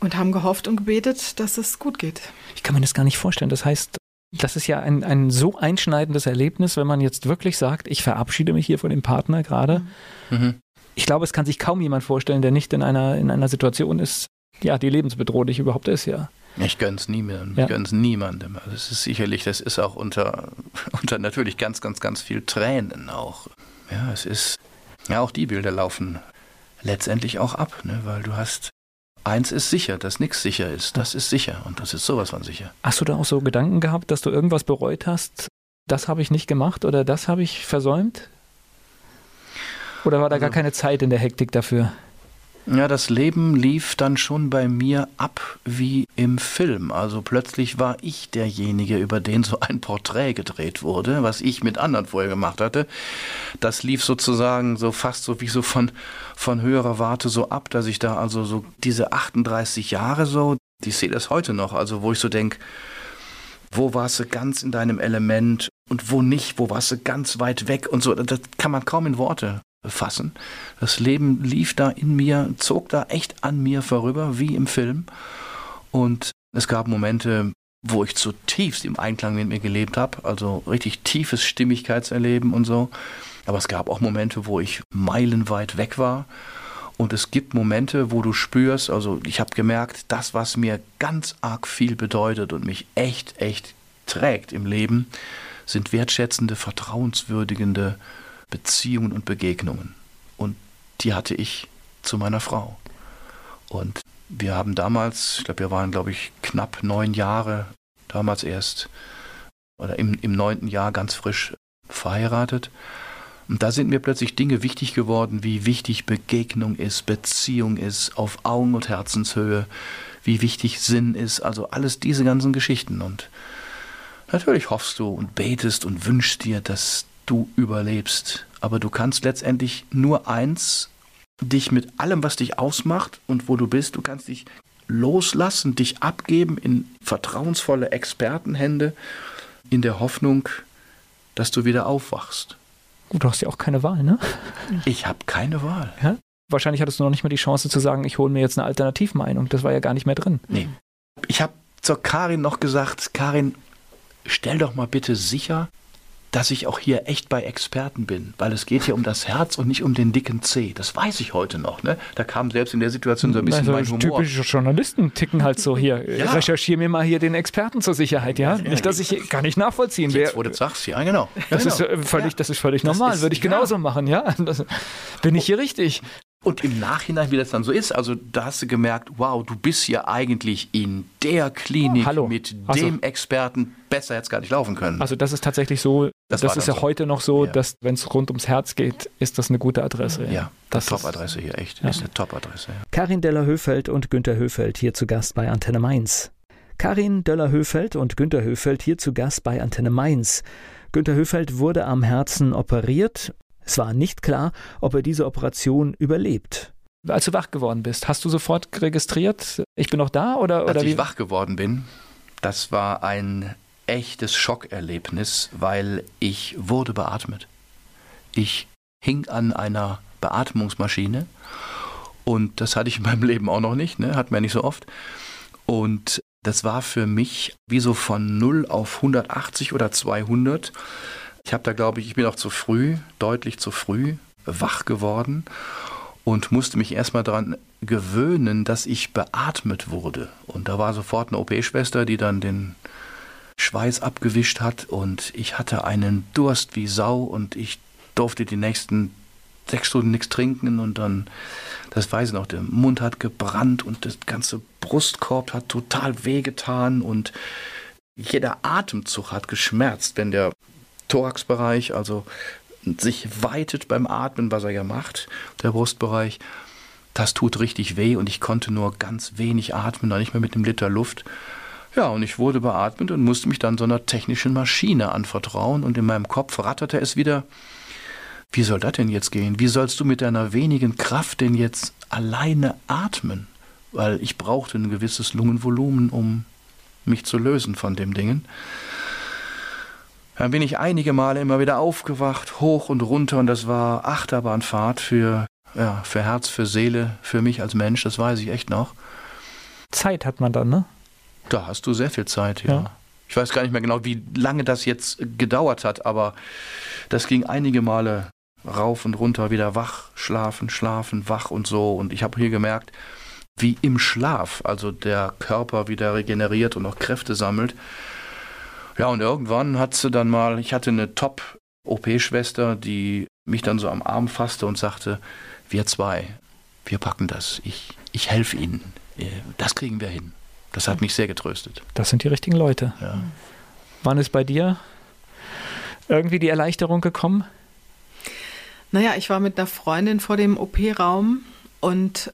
D: Und haben gehofft und gebetet, dass es gut geht.
B: Ich kann mir das gar nicht vorstellen. Das heißt, das ist ja ein, ein so einschneidendes Erlebnis, wenn man jetzt wirklich sagt, ich verabschiede mich hier von dem Partner gerade. Mhm. Ich glaube, es kann sich kaum jemand vorstellen, der nicht in einer, in einer Situation ist, ja, die lebensbedrohlich überhaupt ist, ja.
C: Ich gönne es niemandem. Ja. Ich gönne es niemandem. Das also ist sicherlich, das ist auch unter, [LAUGHS] unter natürlich ganz, ganz, ganz viel Tränen auch. Ja, es ist, ja, auch die Bilder laufen letztendlich auch ab, ne, weil du hast eins ist sicher, dass nichts sicher ist. Das ist sicher und das ist sowas von sicher.
B: Hast du da auch so Gedanken gehabt, dass du irgendwas bereut hast? Das habe ich nicht gemacht oder das habe ich versäumt? Oder war da also, gar keine Zeit in der Hektik dafür?
C: Ja, das Leben lief dann schon bei mir ab wie im Film. Also plötzlich war ich derjenige, über den so ein Porträt gedreht wurde, was ich mit anderen vorher gemacht hatte. Das lief sozusagen so fast so wie so von, von höherer Warte so ab, dass ich da also so diese 38 Jahre so, ich sehe das heute noch, also wo ich so denke, wo warst du ganz in deinem Element und wo nicht, wo warst du ganz weit weg und so, das kann man kaum in Worte fassen. Das Leben lief da in mir, zog da echt an mir vorüber, wie im Film. Und es gab Momente, wo ich zutiefst im Einklang mit mir gelebt habe, also richtig tiefes Stimmigkeitserleben und so. Aber es gab auch Momente, wo ich meilenweit weg war. Und es gibt Momente, wo du spürst, also ich habe gemerkt, das, was mir ganz arg viel bedeutet und mich echt, echt trägt im Leben, sind wertschätzende, vertrauenswürdigende Beziehungen und Begegnungen. Und die hatte ich zu meiner Frau. Und wir haben damals, ich glaube, wir waren, glaube ich, knapp neun Jahre, damals erst, oder im, im neunten Jahr ganz frisch verheiratet. Und da sind mir plötzlich Dinge wichtig geworden, wie wichtig Begegnung ist, Beziehung ist, auf Augen- und Herzenshöhe, wie wichtig Sinn ist, also alles diese ganzen Geschichten. Und natürlich hoffst du und betest und wünschst dir, dass du überlebst. Aber du kannst letztendlich nur eins, dich mit allem, was dich ausmacht und wo du bist, du kannst dich loslassen, dich abgeben in vertrauensvolle Expertenhände, in der Hoffnung, dass du wieder aufwachst.
B: Du hast ja auch keine Wahl, ne?
C: Ich habe keine Wahl.
B: Ja? Wahrscheinlich hattest du noch nicht mal die Chance zu sagen, ich hole mir jetzt eine Alternativmeinung. Das war ja gar nicht mehr drin.
C: Nee. Ich habe zur Karin noch gesagt, Karin, stell doch mal bitte sicher, dass ich auch hier echt bei Experten bin, weil es geht hier um das Herz und nicht um den dicken C. Das weiß ich heute noch. Ne? Da kam selbst in der Situation so ein bisschen also, mein
B: Humor. Typische Journalisten ticken halt so hier. [LAUGHS] Ja. Recherchiere mir mal hier den Experten zur Sicherheit, ja? ja nicht, dass ich gar nicht nachvollziehen
C: werde. Jetzt, wo du sagst, ja, genau.
B: Das,
C: genau.
B: Ist, völlig, das ist völlig normal. Ist, Würde ich genauso machen, ja? [LAUGHS] Das, bin ich hier richtig?
C: Und im Nachhinein, wie das dann so ist, also da hast du gemerkt, wow, du bist ja eigentlich in der Klinik
B: Hallo.
C: mit also, dem Experten, besser hätte es gar nicht laufen können.
B: Also das ist tatsächlich so, das, das ist ja so. heute noch so, ja. dass wenn es rund ums Herz geht, ist das eine gute Adresse.
C: Ja, ja das Top-Adresse hier, echt. Ja. Das ist eine Top-Adresse. Ja.
B: Karin Deller-Höfeld und Günter Höfeld hier zu Gast bei Antenne Mainz. Karin Döller-Höfeld und Günter Höfeld hier zu Gast bei Antenne Mainz. Günter Höfeld wurde am Herzen operiert. Es war nicht klar, ob er diese Operation überlebt. Als du wach geworden bist, hast du sofort registriert, ich bin noch da oder,
C: Als
B: oder
C: ich wach geworden bin, das war ein echtes Schockerlebnis, weil ich wurde beatmet. Ich hing an einer Beatmungsmaschine und das hatte ich in meinem Leben auch noch nicht, ne? hat man nicht so oft. Und das war für mich wie so von 0 auf 180 oder 200 ich habe da, glaube ich, ich bin auch zu früh, deutlich zu früh wach geworden und musste mich erstmal daran gewöhnen, dass ich beatmet wurde. Und da war sofort eine OP-Schwester, die dann den Schweiß abgewischt hat und ich hatte einen Durst wie Sau und ich durfte die nächsten sechs Stunden nichts trinken und dann, das weiß ich noch, der Mund hat gebrannt und das ganze Brustkorb hat total wehgetan und jeder Atemzug hat geschmerzt, wenn der Thoraxbereich, also sich weitet beim Atmen, was er ja macht, der Brustbereich. Das tut richtig weh und ich konnte nur ganz wenig atmen, dann nicht mehr mit einem Liter Luft. Ja, und ich wurde beatmet und musste mich dann so einer technischen Maschine anvertrauen und in meinem Kopf ratterte es wieder, wie soll das denn jetzt gehen? Wie sollst du mit deiner wenigen Kraft denn jetzt alleine atmen? Weil ich brauchte ein gewisses Lungenvolumen, um mich zu lösen von dem Dingen. Dann bin ich einige Male immer wieder aufgewacht, hoch und runter, und das war Achterbahnfahrt für, ja, für Herz, für Seele, für mich als Mensch, das weiß ich echt noch.
B: Zeit hat man dann, ne?
C: Da hast du sehr viel Zeit, ja. ja. Ich weiß gar nicht mehr genau, wie lange das jetzt gedauert hat, aber das ging einige Male rauf und runter, wieder wach, schlafen, schlafen, wach und so. Und ich habe hier gemerkt, wie im Schlaf, also der Körper wieder regeneriert und auch Kräfte sammelt. Ja, und irgendwann hat sie dann mal, ich hatte eine Top-OP-Schwester, die mich dann so am Arm fasste und sagte, wir zwei, wir packen das, ich, ich helfe Ihnen, das kriegen wir hin. Das hat mich sehr getröstet.
B: Das sind die richtigen Leute. Ja. Wann ist bei dir irgendwie die Erleichterung gekommen?
D: Naja, ich war mit einer Freundin vor dem OP-Raum und.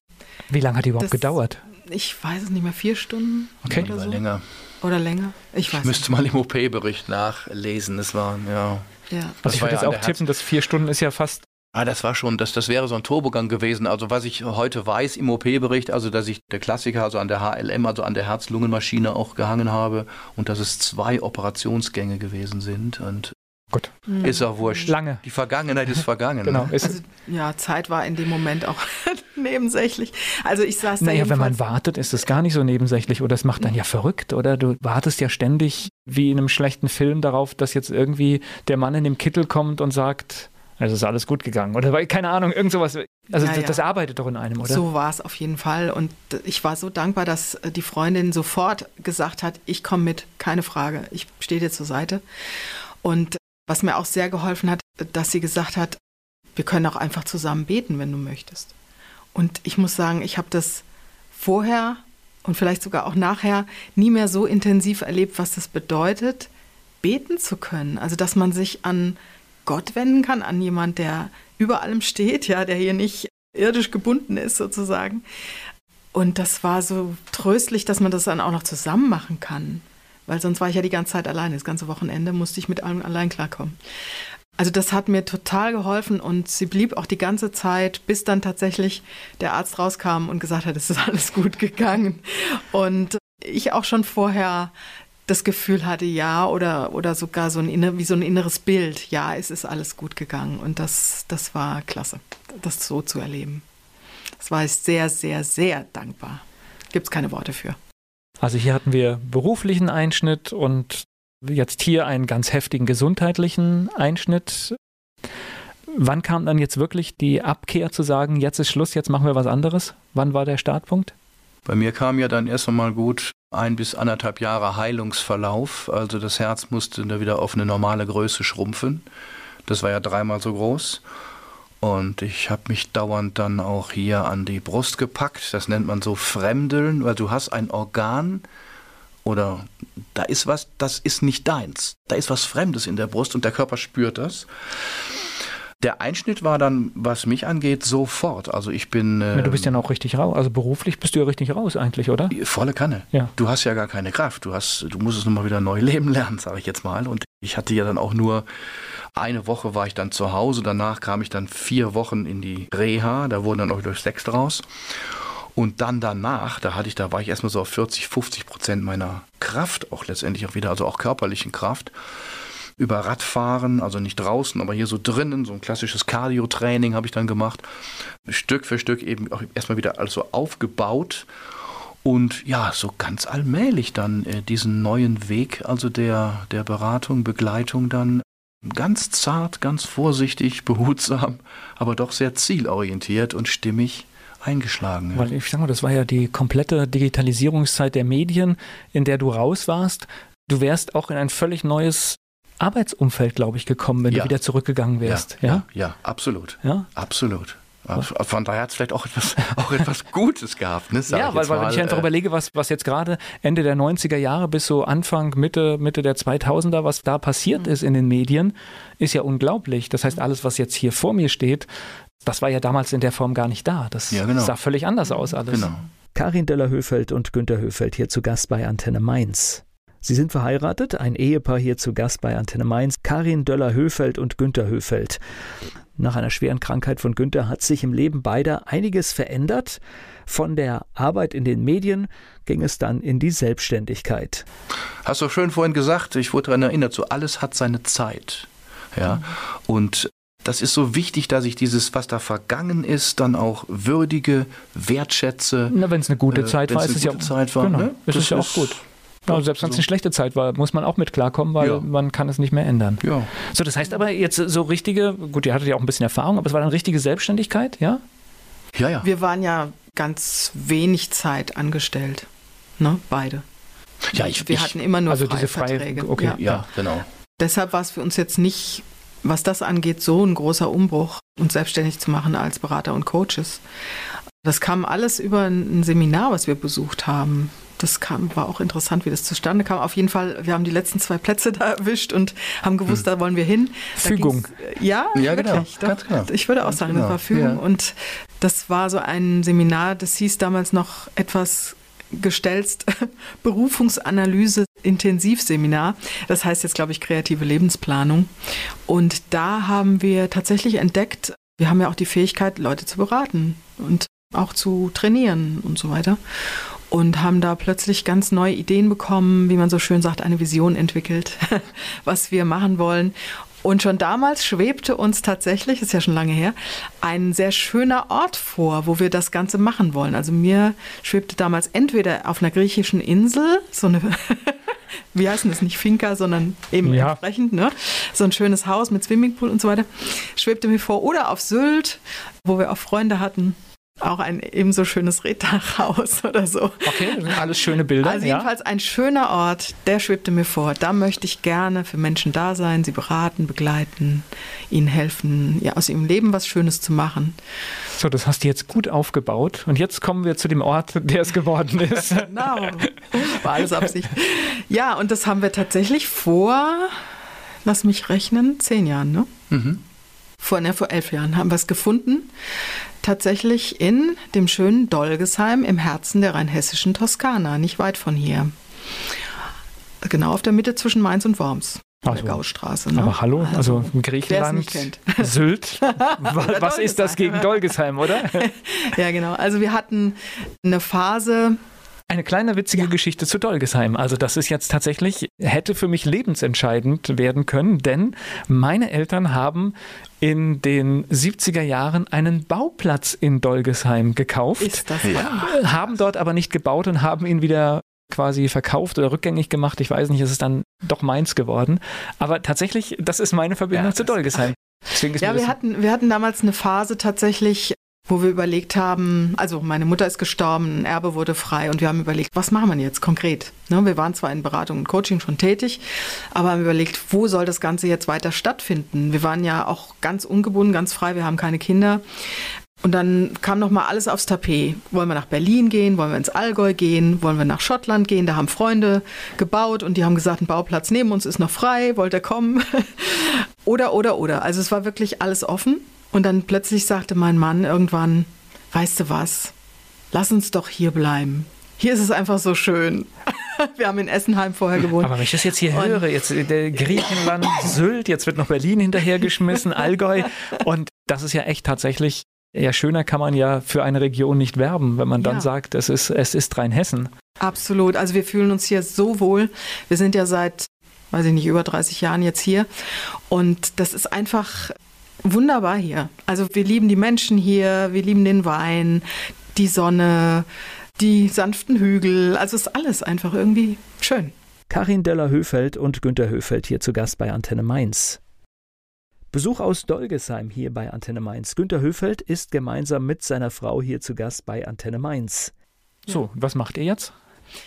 B: Wie lange hat die überhaupt das, gedauert?
D: Ich weiß es nicht mehr, vier Stunden
C: okay. oder so. länger.
D: Oder länger?
C: Ich weiß ich müsste nicht. mal im OP-Bericht nachlesen. Das waren, ja.
B: ja. Also ich würde jetzt auch tippen, dass vier Stunden ist ja fast
C: Ah, das war schon, das, das wäre so ein Turbogang gewesen. Also was ich heute weiß im OP-Bericht, also dass ich der Klassiker, also an der HLM, also an der Herz-Lungen-Maschine auch gehangen habe und dass es zwei Operationsgänge gewesen sind. Und
B: Gut.
C: Mhm. Ist auch wurscht.
B: Lange.
C: Die Vergangenheit ist vergangen. genau.
D: Also, ja, Zeit war in dem Moment auch [LAUGHS] nebensächlich. Also ich saß
B: Naja, wenn man wartet, ist es gar nicht so nebensächlich. Oder das macht dann ja verrückt, oder? Du wartest ja ständig wie in einem schlechten Film darauf, dass jetzt irgendwie der Mann in dem Kittel kommt und sagt, also ist alles gut gegangen. Oder keine Ahnung, irgend sowas. Also ja, das, das, arbeitet doch in einem, oder?
D: So war es auf jeden Fall. Und ich war so dankbar, dass die Freundin sofort gesagt hat, ich komme mit, keine Frage, ich stehe dir zur Seite. Und was mir auch sehr geholfen hat, dass sie gesagt hat, wir können auch einfach zusammen beten, wenn du möchtest. Und ich muss sagen, ich habe das vorher und vielleicht sogar auch nachher nie mehr so intensiv erlebt, was das bedeutet, beten zu können. Also, dass man sich an Gott wenden kann, an jemand, der über allem steht, ja, der hier nicht irdisch gebunden ist sozusagen. Und das war so tröstlich, dass man das dann auch noch zusammen machen kann weil sonst war ich ja die ganze Zeit alleine. Das ganze Wochenende musste ich mit allem allein klarkommen. Also das hat mir total geholfen und sie blieb auch die ganze Zeit, bis dann tatsächlich der Arzt rauskam und gesagt hat, es ist alles gut gegangen. Und ich auch schon vorher das Gefühl hatte, ja, oder, oder sogar so ein, wie so ein inneres Bild, ja, es ist alles gut gegangen. Und das, das war klasse, das so zu erleben. Das war ich sehr, sehr, sehr dankbar. Gibt es keine Worte für.
B: Also hier hatten wir beruflichen Einschnitt und jetzt hier einen ganz heftigen gesundheitlichen Einschnitt. Wann kam dann jetzt wirklich die Abkehr zu sagen, jetzt ist Schluss, jetzt machen wir was anderes? Wann war der Startpunkt?
C: Bei mir kam ja dann erst einmal gut ein bis anderthalb Jahre Heilungsverlauf. Also das Herz musste wieder auf eine normale Größe schrumpfen. Das war ja dreimal so groß. Und ich habe mich dauernd dann auch hier an die Brust gepackt. Das nennt man so Fremdeln, weil du hast ein Organ oder da ist was, das ist nicht deins. Da ist was Fremdes in der Brust und der Körper spürt das. Der Einschnitt war dann, was mich angeht, sofort. Also ich bin.
B: Äh, du bist ja noch richtig raus. Also beruflich bist du ja richtig raus eigentlich, oder?
C: Volle Kanne. Ja. Du hast ja gar keine Kraft. Du hast, du musst es nochmal wieder neu [LAUGHS] leben lernen, sage ich jetzt mal. Und ich hatte ja dann auch nur eine Woche war ich dann zu Hause. Danach kam ich dann vier Wochen in die Reha. Da wurden dann auch durch sechs draus. Und dann danach, da hatte ich, da war ich erstmal so auf 40, 50 Prozent meiner Kraft, auch letztendlich auch wieder, also auch körperlichen Kraft über Radfahren, also nicht draußen, aber hier so drinnen, so ein klassisches Cardio-Training habe ich dann gemacht. Stück für Stück eben auch erstmal wieder also aufgebaut und ja, so ganz allmählich dann äh, diesen neuen Weg, also der, der Beratung, Begleitung dann Ganz zart, ganz vorsichtig, behutsam, aber doch sehr zielorientiert und stimmig eingeschlagen.
B: Ja. Weil ich sag mal, das war ja die komplette Digitalisierungszeit der Medien, in der du raus warst. Du wärst auch in ein völlig neues Arbeitsumfeld, glaube ich, gekommen, wenn ja. du wieder zurückgegangen wärst.
C: Ja, ja, ja absolut. Ja? Absolut. Von daher hat es vielleicht auch etwas, [LAUGHS] auch etwas Gutes gehabt. Ne,
B: ja, weil, weil wenn ich einfach äh, überlege, was, was jetzt gerade Ende der 90er Jahre bis so Anfang, Mitte, Mitte der 2000er, was da passiert mhm. ist in den Medien, ist ja unglaublich. Das heißt, alles, was jetzt hier vor mir steht, das war ja damals in der Form gar nicht da. Das ja, genau. sah völlig anders aus alles. Genau. Karin Döller-Höfeld und Günter Höfeld hier zu Gast bei Antenne Mainz. Sie sind verheiratet, ein Ehepaar hier zu Gast bei Antenne Mainz, Karin Döller-Höfeld und Günter Höfeld. Nach einer schweren Krankheit von Günther hat sich im Leben beider einiges verändert. Von der Arbeit in den Medien ging es dann in die Selbstständigkeit.
C: Hast du schön vorhin gesagt, ich wurde daran erinnert, so alles hat seine Zeit. Ja, und das ist so wichtig, dass ich dieses, was da vergangen ist, dann auch würdige, wertschätze.
B: Na, wenn es eine gute äh, Zeit war, ist es ja
C: Zeit war,
B: genau, ne? ist es ja auch gut. Ja, selbst wenn es eine schlechte Zeit war, muss man auch mit klarkommen, weil ja. man kann es nicht mehr ändern. Ja. So, das heißt aber jetzt so richtige, gut, ihr hattet ja auch ein bisschen Erfahrung, aber es war dann richtige Selbstständigkeit, ja?
D: Ja, ja. Wir waren ja ganz wenig Zeit angestellt, ne, beide. Ja, ich, wir ich, hatten immer nur
B: also freie diese freie, Verträge.
C: Okay, ja. ja, genau.
D: Deshalb war es für uns jetzt nicht, was das angeht, so ein großer Umbruch, uns selbstständig zu machen als Berater und Coaches. Das kam alles über ein Seminar, was wir besucht haben das kam, war auch interessant, wie das zustande kam. Auf jeden Fall, wir haben die letzten zwei Plätze da erwischt und haben gewusst, hm. da wollen wir hin.
B: Fügung.
D: Ja, ja genau. wirklich. Genau. Genau. Ich würde auch Ganz sagen, genau. das war Fügung. Ja. Und das war so ein Seminar, das hieß damals noch etwas gestelzt [LAUGHS] Berufungsanalyse Intensivseminar. Das heißt jetzt, glaube ich, kreative Lebensplanung. Und da haben wir tatsächlich entdeckt, wir haben ja auch die Fähigkeit, Leute zu beraten und auch zu trainieren und so weiter und haben da plötzlich ganz neue Ideen bekommen, wie man so schön sagt, eine Vision entwickelt, [LAUGHS] was wir machen wollen. Und schon damals schwebte uns tatsächlich, ist ja schon lange her, ein sehr schöner Ort vor, wo wir das Ganze machen wollen. Also mir schwebte damals entweder auf einer griechischen Insel, so eine, [LAUGHS] wie heißen das, nicht Finca, sondern eben ja. entsprechend, ne? so ein schönes Haus mit Swimmingpool und so weiter, schwebte mir vor, oder auf Sylt, wo wir auch Freunde hatten auch ein ebenso schönes Reddachhaus [LAUGHS] oder so.
B: Okay, alles schöne Bilder.
D: Also jedenfalls ja. ein schöner Ort, der schwebte mir vor. Da möchte ich gerne für Menschen da sein, sie beraten, begleiten, ihnen helfen, ja, aus ihrem Leben was Schönes zu machen.
B: So, das hast du jetzt gut aufgebaut. Und jetzt kommen wir zu dem Ort, der es geworden ist. [LAUGHS]
D: genau. War alles Absicht. Ja, und das haben wir tatsächlich vor, lass mich rechnen, zehn Jahren, ne? Mhm. Vor, ne, vor elf Jahren haben wir es gefunden tatsächlich in dem schönen Dolgesheim im Herzen der rheinhessischen Toskana, nicht weit von hier. Genau auf der Mitte zwischen Mainz und Worms.
B: Ach so. Gaustraße. Ne? Aber hallo, also, also Griechenland, [LAUGHS] Sylt. [LAUGHS] was, was ist das gegen Dolgesheim, oder? [LAUGHS]
D: ja, genau. Also wir hatten eine Phase,
B: eine kleine witzige ja. Geschichte zu Dolgesheim. Also das ist jetzt tatsächlich, hätte für mich lebensentscheidend werden können, denn meine Eltern haben in den 70er Jahren einen Bauplatz in Dolgesheim gekauft. Ist das ja. Haben dort aber nicht gebaut und haben ihn wieder quasi verkauft oder rückgängig gemacht. Ich weiß nicht, es ist dann doch meins geworden. Aber tatsächlich, das ist meine Verbindung ja, zu Dolgesheim.
D: ja, wir hatten, wir hatten damals eine Phase tatsächlich, wo wir überlegt haben, also meine Mutter ist gestorben, ein Erbe wurde frei und wir haben überlegt, was machen wir jetzt konkret? Ne, wir waren zwar in Beratung und Coaching schon tätig, aber haben überlegt, wo soll das Ganze jetzt weiter stattfinden? Wir waren ja auch ganz ungebunden, ganz frei, wir haben keine Kinder. Und dann kam noch mal alles aufs Tapet. Wollen wir nach Berlin gehen? Wollen wir ins Allgäu gehen? Wollen wir nach Schottland gehen? Da haben Freunde gebaut und die haben gesagt, ein Bauplatz neben uns ist noch frei. Wollt ihr kommen? [LAUGHS] oder, oder, oder. Also es war wirklich alles offen. Und dann plötzlich sagte mein Mann irgendwann, weißt du was, lass uns doch hier bleiben. Hier ist es einfach so schön. [LAUGHS] Wir haben in Essenheim vorher gewohnt.
B: Aber wenn ich das jetzt hier und höre, jetzt äh, Griechenland, Sylt, jetzt wird noch Berlin hinterhergeschmissen, Allgäu. Und das ist ja echt tatsächlich, ja, schöner kann man ja für eine Region nicht werben, wenn man dann ja. sagt, es ist, es ist Rheinhessen.
D: Absolut. Also wir fühlen uns hier so wohl. Wir sind ja seit, weiß ich nicht, über 30 Jahren jetzt hier. Und das ist einfach wunderbar hier. Also wir lieben die Menschen hier, wir lieben den Wein, die Sonne, die sanften Hügel. Also ist alles einfach irgendwie schön.
B: Karin Deller-Höfeld und Günter Höfeld hier zu Gast bei Antenne Mainz. Besuch aus Dolgesheim hier bei Antenne Mainz. Günter Höfeld ist gemeinsam mit seiner Frau hier zu Gast bei Antenne Mainz. So, was macht ihr jetzt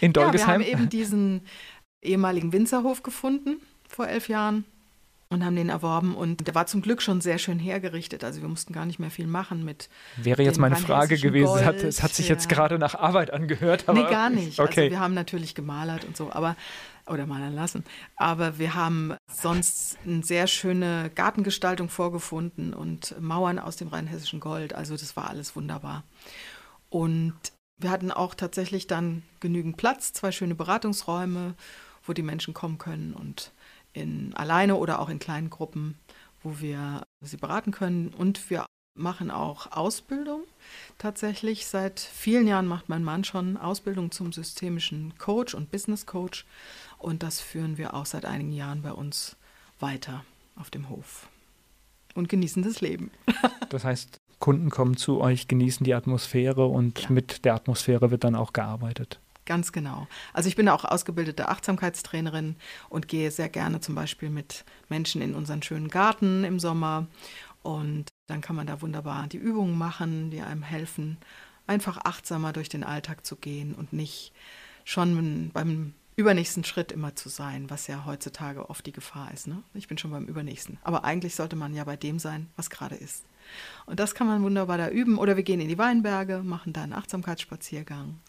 B: in Dolgesheim?
D: Ja, wir haben eben diesen ehemaligen Winzerhof gefunden vor elf Jahren und haben den erworben und der war zum Glück schon sehr schön hergerichtet. Also wir mussten gar nicht mehr viel machen mit.
B: Wäre jetzt meine Frage gewesen. Gold. Es hat, es hat sich ja. jetzt gerade nach Arbeit angehört.
D: Aber nee, gar nicht. Also okay. Also wir haben natürlich gemalert und so, aber oder malern lassen. Aber wir haben sonst eine sehr schöne Gartengestaltung vorgefunden und Mauern aus dem rheinhessischen Gold. Also das war alles wunderbar. Und wir hatten auch tatsächlich dann genügend Platz, zwei schöne Beratungsräume, wo die Menschen kommen können und in alleine oder auch in kleinen Gruppen, wo wir sie beraten können. Und wir machen auch Ausbildung. Tatsächlich seit vielen Jahren macht mein Mann schon Ausbildung zum systemischen Coach und Business Coach. Und das führen wir auch seit einigen Jahren bei uns weiter auf dem Hof und genießen das Leben. [LAUGHS]
B: das heißt, Kunden kommen zu euch, genießen die Atmosphäre und ja. mit der Atmosphäre wird dann auch gearbeitet.
D: Ganz genau. Also ich bin auch ausgebildete Achtsamkeitstrainerin und gehe sehr gerne zum Beispiel mit Menschen in unseren schönen Garten im Sommer. Und dann kann man da wunderbar die Übungen machen, die einem helfen, einfach achtsamer durch den Alltag zu gehen und nicht schon beim übernächsten Schritt immer zu sein, was ja heutzutage oft die Gefahr ist. Ne? Ich bin schon beim übernächsten. Aber eigentlich sollte man ja bei dem sein, was gerade ist. Und das kann man wunderbar da üben. Oder wir gehen in die Weinberge, machen da einen Achtsamkeitsspaziergang.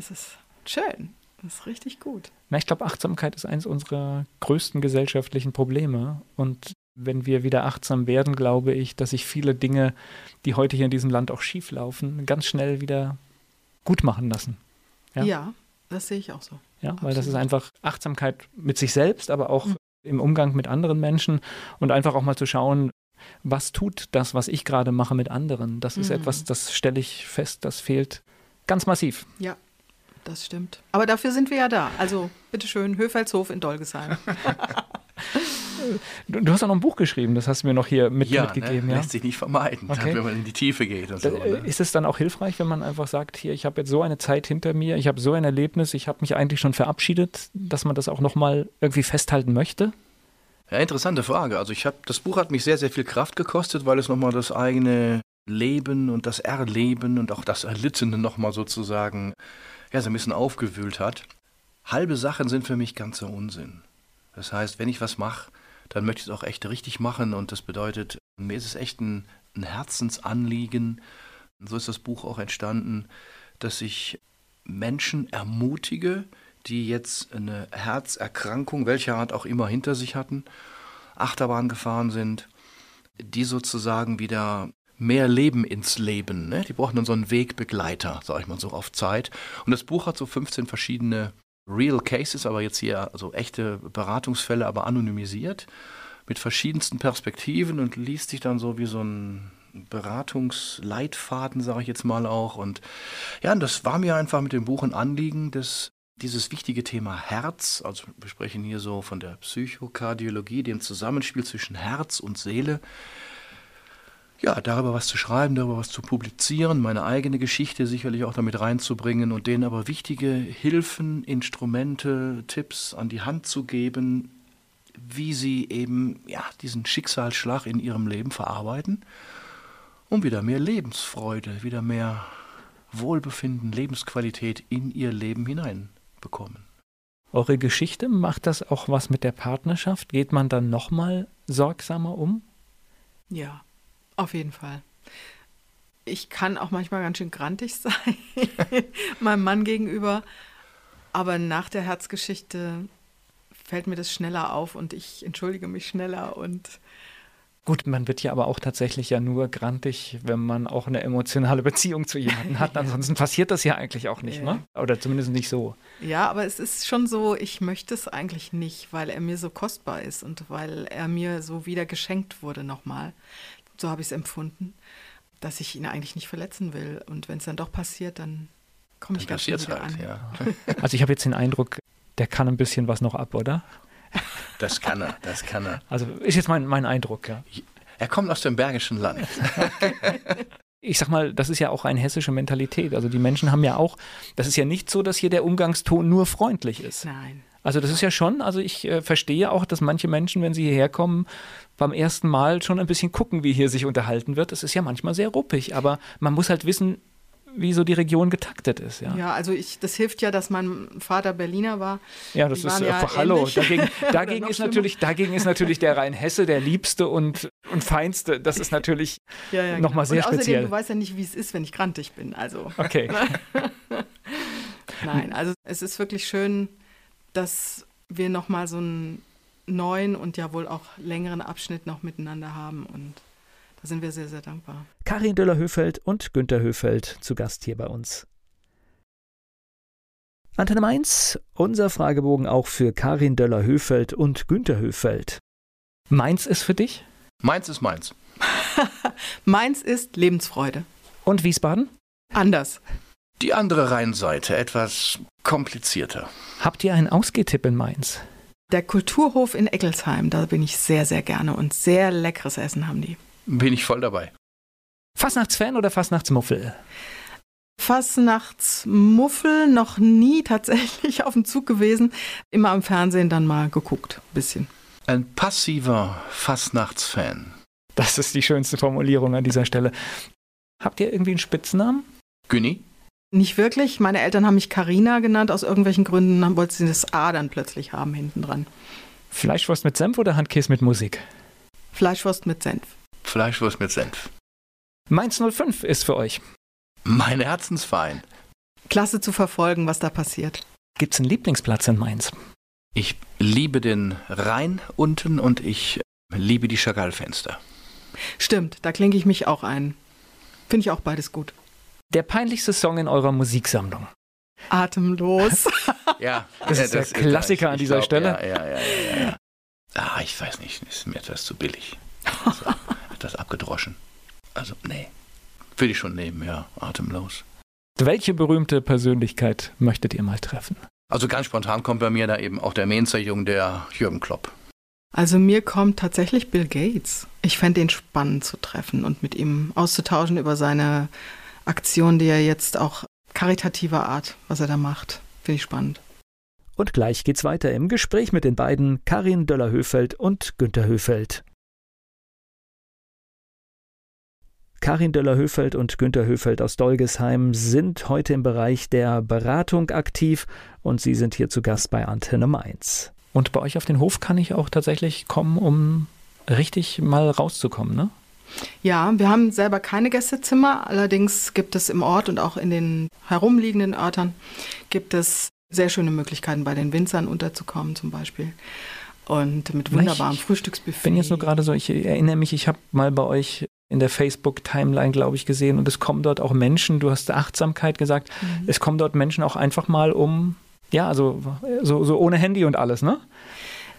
D: Das ist schön. Das ist richtig gut.
B: Na, ich glaube, Achtsamkeit ist eines unserer größten gesellschaftlichen Probleme. Und wenn wir wieder achtsam werden, glaube ich, dass sich viele Dinge, die heute hier in diesem Land auch schief laufen, ganz schnell wieder gut machen lassen.
D: Ja, ja das sehe ich auch so.
B: Ja, Absolut. weil das ist einfach Achtsamkeit mit sich selbst, aber auch mhm. im Umgang mit anderen Menschen und einfach auch mal zu schauen, was tut das, was ich gerade mache mit anderen. Das ist mhm. etwas, das stelle ich fest, das fehlt ganz massiv.
D: Ja, das stimmt. Aber dafür sind wir ja da. Also bitteschön, Höfelshof in Dolgesheim.
B: Du, [LAUGHS] du, hast auch noch ein Buch geschrieben, das hast du mir noch hier mit,
C: ja,
B: mitgegeben.
C: Ne? Ja, lässt sich nicht vermeiden, okay. wenn man in die Tiefe geht. Und so,
B: ne? Ist es dann auch hilfreich, wenn man einfach sagt, hier, ich habe jetzt so eine Zeit hinter mir, ich habe so ein Erlebnis, ich habe mich eigentlich schon verabschiedet, dass man das auch nochmal irgendwie festhalten möchte?
C: Ja, interessante Frage. Also ich habe, das Buch hat mich sehr, sehr viel Kraft gekostet, weil es nochmal das eigene Leben und das Erleben und auch das Erlittene nochmal sozusagen ja, so ein bisschen aufgewühlt hat. Halbe Sachen sind für mich ganzer Unsinn. Das heißt, wenn ich was mache, dann möchte ich es auch echt richtig machen und das bedeutet, mir ist es echt ein, ein Herzensanliegen, so ist das Buch auch entstanden, dass ich Menschen ermutige, die jetzt eine Herzerkrankung, welcher Art auch immer, hinter sich hatten, Achterbahn gefahren sind, die sozusagen wieder mehr Leben ins Leben. Ne? Die brauchen dann so einen Wegbegleiter, sage ich mal so, auf Zeit. Und das Buch hat so 15 verschiedene Real Cases, aber jetzt hier also echte Beratungsfälle, aber anonymisiert, mit verschiedensten Perspektiven und liest sich dann so wie so ein Beratungsleitfaden, sage ich jetzt mal auch. Und ja, und das war mir einfach mit dem Buch ein Anliegen, dass dieses wichtige Thema Herz, also wir sprechen hier so von der Psychokardiologie, dem Zusammenspiel zwischen Herz und Seele, ja, darüber was zu schreiben, darüber was zu publizieren, meine eigene Geschichte sicherlich auch damit reinzubringen und denen aber wichtige Hilfen, Instrumente, Tipps an die Hand zu geben, wie sie eben ja, diesen Schicksalsschlag in ihrem Leben verarbeiten, um wieder mehr Lebensfreude, wieder mehr Wohlbefinden, Lebensqualität in ihr Leben hineinbekommen.
B: Eure Geschichte, macht das auch was mit der Partnerschaft? Geht man dann nochmal sorgsamer um?
D: Ja, auf jeden Fall. Ich kann auch manchmal ganz schön grantig [LAUGHS] sein, meinem Mann gegenüber. Aber nach der Herzgeschichte fällt mir das schneller auf und ich entschuldige mich schneller und
B: Gut, man wird ja aber auch tatsächlich ja nur grantig, wenn man auch eine emotionale Beziehung zu jemandem hat. [LAUGHS] Ansonsten passiert das ja eigentlich auch nicht, ja. ne? Oder zumindest nicht so.
D: Ja, aber es ist schon so, ich möchte es eigentlich nicht, weil er mir so kostbar ist und weil er mir so wieder geschenkt wurde nochmal so habe ich es empfunden, dass ich ihn eigentlich nicht verletzen will. Und wenn es dann doch passiert, dann komme ich ganz schnell wieder halt, an. Ja. [LAUGHS]
B: Also ich habe jetzt den Eindruck, der kann ein bisschen was noch ab, oder?
C: Das kann er, das kann er.
B: Also ist jetzt mein, mein Eindruck, ja.
C: Er kommt aus dem Bergischen Land. [LAUGHS]
B: ich sag mal, das ist ja auch eine hessische Mentalität. Also die Menschen haben ja auch, das ist ja nicht so, dass hier der Umgangston nur freundlich ist.
D: Nein.
B: Also das ist ja schon, also ich äh, verstehe auch, dass manche Menschen, wenn sie hierher kommen, beim ersten Mal schon ein bisschen gucken, wie hier sich unterhalten wird. Das ist ja manchmal sehr ruppig, aber man muss halt wissen, wie so die Region getaktet ist. Ja,
D: ja also ich, das hilft ja, dass mein Vater Berliner war.
B: Ja, das
D: Die
B: ist
D: waren
B: ja, hallo. Dagegen, [LAUGHS] dagegen ist
D: schlimmer.
B: natürlich, dagegen ist natürlich der Rhein-Hesse der liebste und, und feinste. Das ist natürlich [LAUGHS]
D: Ja, ja,
B: noch mal sehr
D: Und außerdem,
B: speziell.
D: du weißt ja nicht, wie es ist, wenn ich grantig bin. Also
B: okay. [LAUGHS]
D: nein, also es ist wirklich schön, dass wir noch mal so einen neuen und ja wohl auch längeren Abschnitt noch miteinander haben und da sind wir sehr, sehr dankbar.
B: Karin Döller-Höfeld und Günter Höfeld zu Gast hier bei uns. Antenne Mainz, unser Fragebogen auch für Karin Döller-Höfeld und Günter Höfeld. Mainz ist für dich
C: Meins ist meins. [LAUGHS]
D: Meins ist Lebensfreude.
B: und Wiesbaden?
D: Anders.
C: Die andere Rheinseite, etwas komplizierter.
B: Habt ihr einen Ausgehtipp in Mainz?
D: Der Kulturhof in Eckelsheim, da bin ich sehr, sehr gerne und sehr leckeres Essen haben die.
C: Bin ich voll dabei.
B: Fastnachtsfan oder Fastnachtsmuffel?
D: Fastnachtsmuffel noch nie [LAUGHS] tatsächlich auf dem Zug gewesen. Immer am Fernsehen dann mal geguckt, bisschen.
C: Ein passiver Fastnachtsfan.
B: Das ist die schönste Formulierung an dieser Stelle. Habt ihr irgendwie einen Spitznamen?
C: Günni?
D: Nicht wirklich. Meine Eltern haben mich Karina genannt. Aus irgendwelchen Gründen dann wollten sie das A dann plötzlich haben hinten dran.
B: Fleischwurst mit Senf oder Handkäse mit Musik?
D: Fleischwurst mit Senf.
C: Fleischwurst mit Senf.
B: Mainz 05 ist für euch.
C: Mein Herzensverein.
D: Klasse zu verfolgen, was da passiert.
B: Gibt's einen Lieblingsplatz in Mainz?
C: Ich liebe den Rhein unten und ich liebe die Chagall-Fenster.
D: Stimmt, da klinke ich mich auch ein. Finde ich auch beides gut.
B: Der peinlichste Song in eurer Musiksammlung.
D: Atemlos. [LAUGHS]
C: Ja,
B: Das ist der Klassiker an dieser Stelle.
C: Ja, ja, ja, ja, ja. Ah, ich weiß nicht, ist mir etwas zu billig. Also, etwas [LAUGHS] abgedroschen. Also, nee. Will ich schon nehmen, ja, atemlos.
B: Welche berühmte Persönlichkeit möchtet ihr mal treffen?
C: Also ganz spontan kommt bei mir da eben auch der Mainzer-Jung, der Jürgen Klopp.
D: Also mir kommt tatsächlich Bill Gates. Ich fände ihn spannend zu treffen und mit ihm auszutauschen über seine Aktion, die er jetzt auch karitativer Art, was er da macht. Finde ich spannend.
B: Und gleich geht's weiter im Gespräch mit den beiden Karin Döller-Höfeld und Günter Höfeld. Karin Döller-Höfeld und Günter Höfeld aus Dolgesheim sind heute im Bereich der Beratung aktiv und sie sind hier zu Gast bei Antenne Mainz. Und bei euch auf den Hof kann ich auch tatsächlich kommen, um richtig mal rauszukommen, ne?
D: Ja, wir haben selber keine Gästezimmer, allerdings gibt es im Ort und auch in den herumliegenden Örtern gibt es sehr schöne Möglichkeiten, bei den Winzern unterzukommen zum Beispiel. Und mit wunderbarem
B: ich
D: Frühstücksbuffet.
B: Ich bin jetzt nur gerade so, ich erinnere mich, ich habe mal bei euch in der Facebook-Timeline, glaube ich, gesehen und es kommen dort auch Menschen, du hast Achtsamkeit gesagt,
D: Mhm.
B: es kommen dort Menschen auch einfach mal um, ja, also so, so ohne Handy und alles, ne?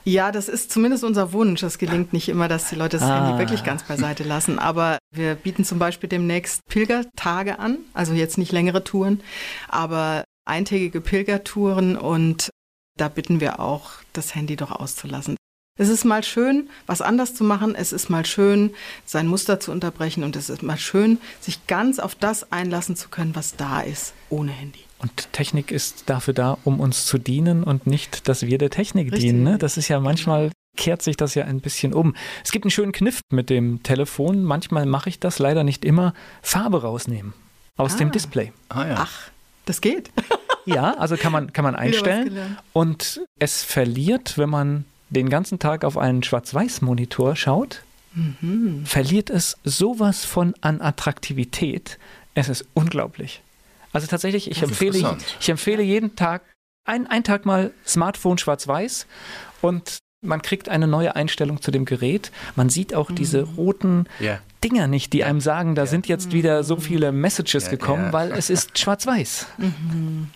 D: Ja, das ist zumindest unser Wunsch. Es gelingt nicht immer, dass die Leute das
B: Ah.
D: Handy wirklich ganz beiseite lassen. Aber wir bieten zum Beispiel demnächst Pilgertage an. Also jetzt nicht längere Touren, aber eintägige Pilgertouren. Und da bitten wir auch, das Handy doch auszulassen. Es ist mal schön, was anders zu machen. Es ist mal schön, sein Muster zu unterbrechen. Und es ist mal schön, sich ganz auf das einlassen zu können, was da ist, ohne Handy.
B: Und Technik ist dafür da, um uns zu dienen und nicht, dass wir der Technik
D: Richtig.
B: dienen. Ne? Das ist ja manchmal kehrt sich das ja ein bisschen um. Es gibt einen schönen Kniff mit dem Telefon. Manchmal mache ich das, leider nicht immer. Farbe rausnehmen aus
D: Ah.
B: dem Display.
C: Ah ja.
D: Ach, das geht.
B: Ja, also kann man, kann man [LAUGHS] einstellen. Und es verliert, wenn man den ganzen Tag auf einen Schwarz-Weiß-Monitor schaut,
D: Mhm.
B: verliert es sowas von an Attraktivität. Es ist unglaublich. Also tatsächlich, ich empfehle, ich empfehle jeden Tag, ein, einen Tag mal Smartphone schwarz-weiß und man kriegt eine neue Einstellung zu dem Gerät. Man sieht auch diese roten
C: Ja.
B: Dinger nicht, die einem sagen, da sind jetzt wieder so viele Messages
C: Ja,
B: gekommen,
C: ja.
B: weil es ist schwarz-weiß.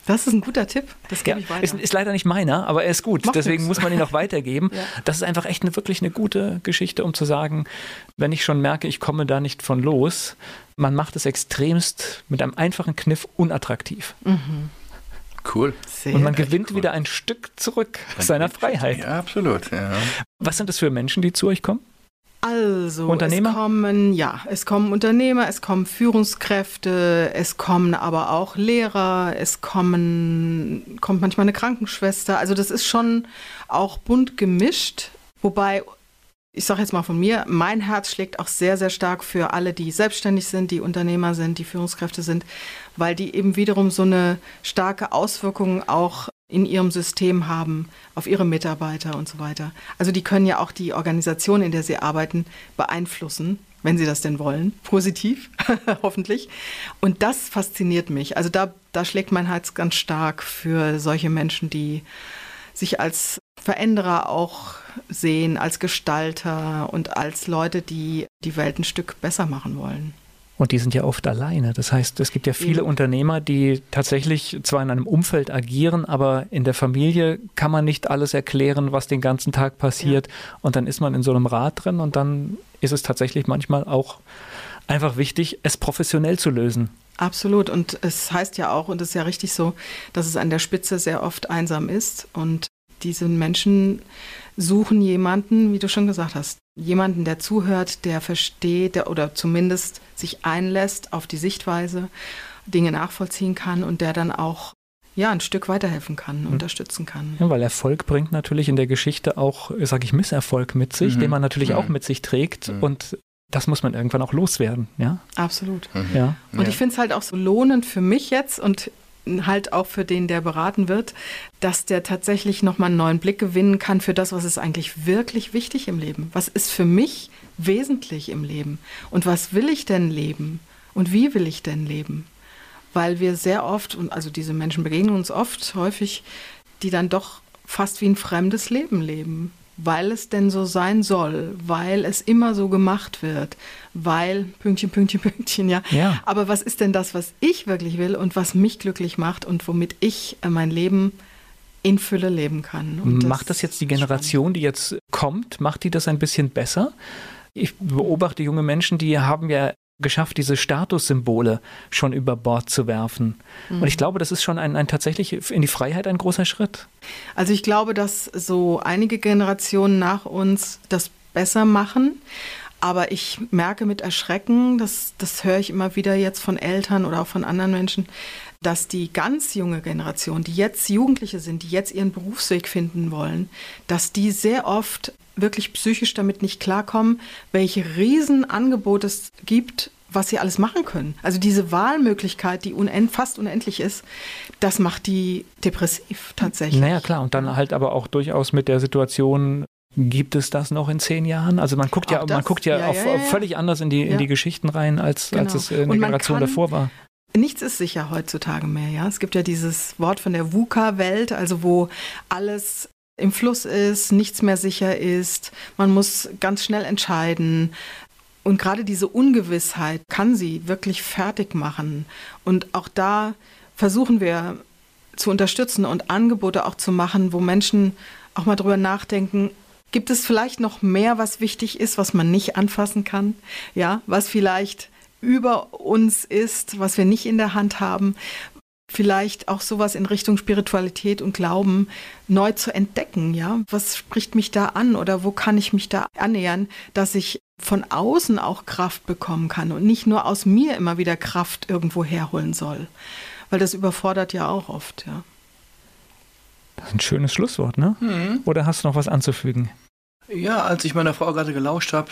D: Das ist ein guter Tipp. Das
B: Ja,
D: gebe ich weiter.
B: ist, ist leider nicht meiner, aber er ist gut.
D: Macht
B: Deswegen
D: nix.
B: muss man ihn auch weitergeben. [LAUGHS]
D: Ja.
B: Das ist einfach echt eine, wirklich eine gute Geschichte, um zu sagen, wenn ich schon merke, ich komme da nicht von los, man macht es extremst mit einem einfachen Kniff unattraktiv.
C: Cool.
D: Sehr
B: Und man gewinnt
C: cool.
B: wieder ein Stück zurück seiner Freiheit.
C: Ja, absolut. Ja.
B: Was sind das für Menschen, die zu euch kommen?
D: Also,
B: Unternehmer?
D: es kommen, ja, es kommen Unternehmer, es kommen Führungskräfte, es kommen aber auch Lehrer, es kommen, kommt manchmal eine Krankenschwester. Also das ist schon auch bunt gemischt, wobei ich sage jetzt mal von mir, mein Herz schlägt auch sehr, sehr stark für alle, die selbstständig sind, die Unternehmer sind, die Führungskräfte sind, weil die eben wiederum so eine starke Auswirkung auch in ihrem System haben, auf ihre Mitarbeiter und so weiter. Also die können ja auch die Organisation, in der sie arbeiten, beeinflussen, wenn sie das denn wollen, positiv, [LAUGHS] hoffentlich. Und das fasziniert mich. Also da, da schlägt mein Herz ganz stark für solche Menschen, die sich als Veränderer auch sehen, als Gestalter und als Leute, die die Welt ein Stück besser machen wollen.
B: Und die sind ja oft alleine. Das heißt, es gibt ja viele
D: Eben.
B: Unternehmer, die tatsächlich zwar in einem Umfeld agieren, aber in der Familie kann man nicht alles erklären, was den ganzen Tag passiert. Und dann ist man in so einem Rad drin und dann ist es tatsächlich manchmal auch einfach wichtig, es professionell zu lösen.
D: Absolut. Und es heißt ja auch, und es ist ja richtig so, dass es an der Spitze sehr oft einsam ist. Und diese Menschen suchen jemanden, wie du schon gesagt hast, jemanden, der zuhört, der versteht der, oder zumindest sich einlässt auf die Sichtweise, Dinge nachvollziehen kann und der dann auch ja, ein Stück weiterhelfen kann,
B: Mhm.
D: unterstützen kann.
B: Ja, weil Erfolg bringt natürlich in der Geschichte auch, sage ich, Misserfolg mit sich,
C: Mhm.
B: den man natürlich
C: Mhm.
B: auch mit sich trägt.
C: Mhm.
B: Und das muss man irgendwann auch loswerden. Ja,
D: Absolut.
B: ja.
D: Und
C: Ja.
D: ich finde es halt auch so lohnend für mich jetzt und halt auch für den, der beraten wird, dass der tatsächlich nochmal einen neuen Blick gewinnen kann für das, was ist eigentlich wirklich wichtig im Leben. Was ist für mich wesentlich im Leben? Und was will ich denn leben? Und wie will ich denn leben? Weil wir sehr oft, und also diese Menschen begegnen uns oft, häufig, die dann doch fast wie ein fremdes Leben leben. Weil es denn so sein soll, weil es immer so gemacht wird, weil Pünktchen, Pünktchen, [LAUGHS] Pünktchen, ja.
B: Ja.
D: Aber was ist denn das, was ich wirklich will und was mich glücklich macht und womit ich äh, mein Leben in Fülle leben kann? Und
B: macht das jetzt die Generation, die jetzt kommt, macht die das ein bisschen besser? Ich beobachte junge Menschen, die haben ja geschafft, diese Statussymbole schon über Bord zu werfen. Und
D: Mhm.
B: ich glaube, das ist schon ein, ein tatsächlich in die Freiheit ein großer Schritt.
D: Also ich glaube, dass so einige Generationen nach uns das besser machen. Aber ich merke mit Erschrecken, das, das höre ich immer wieder jetzt von Eltern oder auch von anderen Menschen, dass die ganz junge Generation, die jetzt Jugendliche sind, die jetzt ihren Berufsweg finden wollen, dass die sehr oft wirklich psychisch damit nicht klarkommen, welche Riesenangebote es gibt, was sie alles machen können. Also diese Wahlmöglichkeit, die unend, fast unendlich ist, das macht die depressiv tatsächlich.
B: Naja, klar. Und dann halt aber auch durchaus mit der Situation, gibt es das noch in zehn Jahren? Also man guckt ja,
D: Auch
B: man
D: das,
B: guckt ja,
D: ja,
B: auf,
D: ja,
B: völlig anders in die, in die Geschichten rein, als, als
D: Genau.
B: es in der
D: Und man
B: Generation
D: kann-
B: davor war.
D: Nichts ist sicher heutzutage mehr, ja. Es gibt ja dieses Wort von der VUCA-Welt, also wo alles im Fluss ist, nichts mehr sicher ist, man muss ganz schnell entscheiden. Und gerade diese Ungewissheit kann sie wirklich fertig machen. Und auch da versuchen wir zu unterstützen und Angebote auch zu machen, wo Menschen auch mal drüber nachdenken, gibt es vielleicht noch mehr, was wichtig ist, was man nicht anfassen kann? Ja, was vielleicht über uns ist, was wir nicht in der Hand haben. Vielleicht auch sowas in Richtung Spiritualität und Glauben neu zu entdecken, ja? Was spricht mich da an oder wo kann ich mich da annähern, dass ich von außen auch Kraft bekommen kann und nicht nur aus mir immer wieder Kraft irgendwo herholen soll. Weil das überfordert ja auch oft, ja.
B: Das ist ein schönes Schlusswort, ne?
C: Mhm.
B: Oder hast du noch was anzufügen?
C: Ja, als ich meiner Frau gerade gelauscht habe,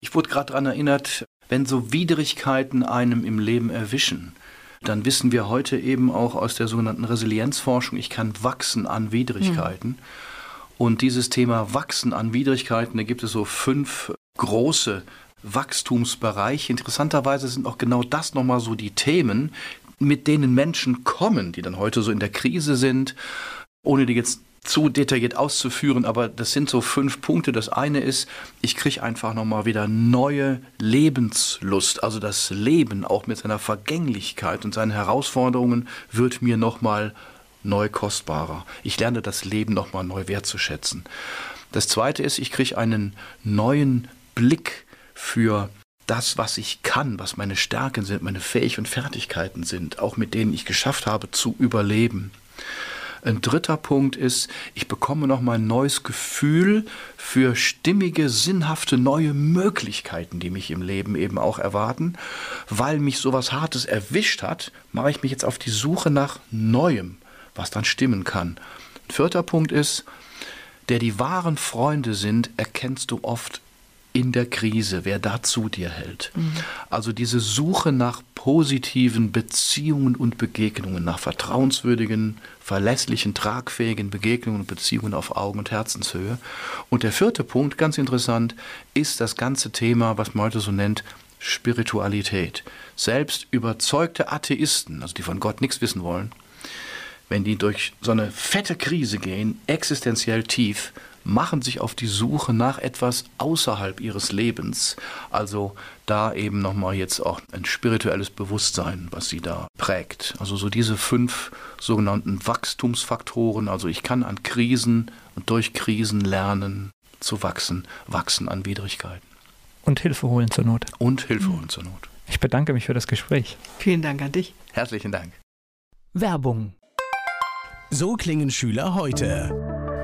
C: ich wurde gerade daran erinnert, wenn so Widrigkeiten einem im Leben erwischen, dann wissen wir heute eben auch aus der sogenannten Resilienzforschung, ich kann wachsen an Widrigkeiten. Und dieses Thema Wachsen an Widrigkeiten, da gibt es so fünf große Wachstumsbereiche. Interessanterweise sind auch genau das nochmal so die Themen, mit denen Menschen kommen, die dann heute so in der Krise sind, ohne die jetzt zu detailliert auszuführen, aber das sind so fünf Punkte. Das eine ist, ich kriege einfach nochmal wieder neue Lebenslust. Also das Leben auch mit seiner Vergänglichkeit und seinen Herausforderungen wird mir nochmal neu kostbarer. Ich lerne das Leben nochmal neu wertzuschätzen. Das zweite ist, ich kriege einen neuen Blick für das, was ich kann, was meine Stärken sind, meine Fähigkeiten und Fertigkeiten sind, auch mit denen ich geschafft habe zu überleben. Ein dritter Punkt ist, ich bekomme nochmal ein neues Gefühl für stimmige, sinnhafte, neue Möglichkeiten, die mich im Leben eben auch erwarten. Weil mich sowas Hartes erwischt hat, mache ich mich jetzt auf die Suche nach Neuem, was dann stimmen kann. Ein vierter Punkt ist, der die wahren Freunde sind, erkennst du oft in der Krise, wer da zu dir hält. Mhm. Also diese Suche nach positiven Beziehungen und Begegnungen, nach vertrauenswürdigen, verlässlichen, tragfähigen Begegnungen und Beziehungen auf Augen- und Herzenshöhe. Und der vierte Punkt, ganz interessant, ist das ganze Thema, was man heute so nennt, Spiritualität. Selbst überzeugte Atheisten, also die von Gott nichts wissen wollen, wenn die durch so eine fette Krise gehen, existenziell tief, machen sich auf die Suche nach etwas außerhalb ihres Lebens. Also da eben nochmal jetzt auch ein spirituelles Bewusstsein, was sie da prägt. Also so diese fünf sogenannten Wachstumsfaktoren. Also ich kann an Krisen und durch Krisen lernen zu wachsen, wachsen an Widrigkeiten.
B: Und Hilfe holen zur Not.
C: Und Hilfe holen zur Not.
B: Ich bedanke mich für das Gespräch.
D: Vielen Dank an dich.
C: Herzlichen Dank.
B: Werbung.
A: So klingen Schüler heute.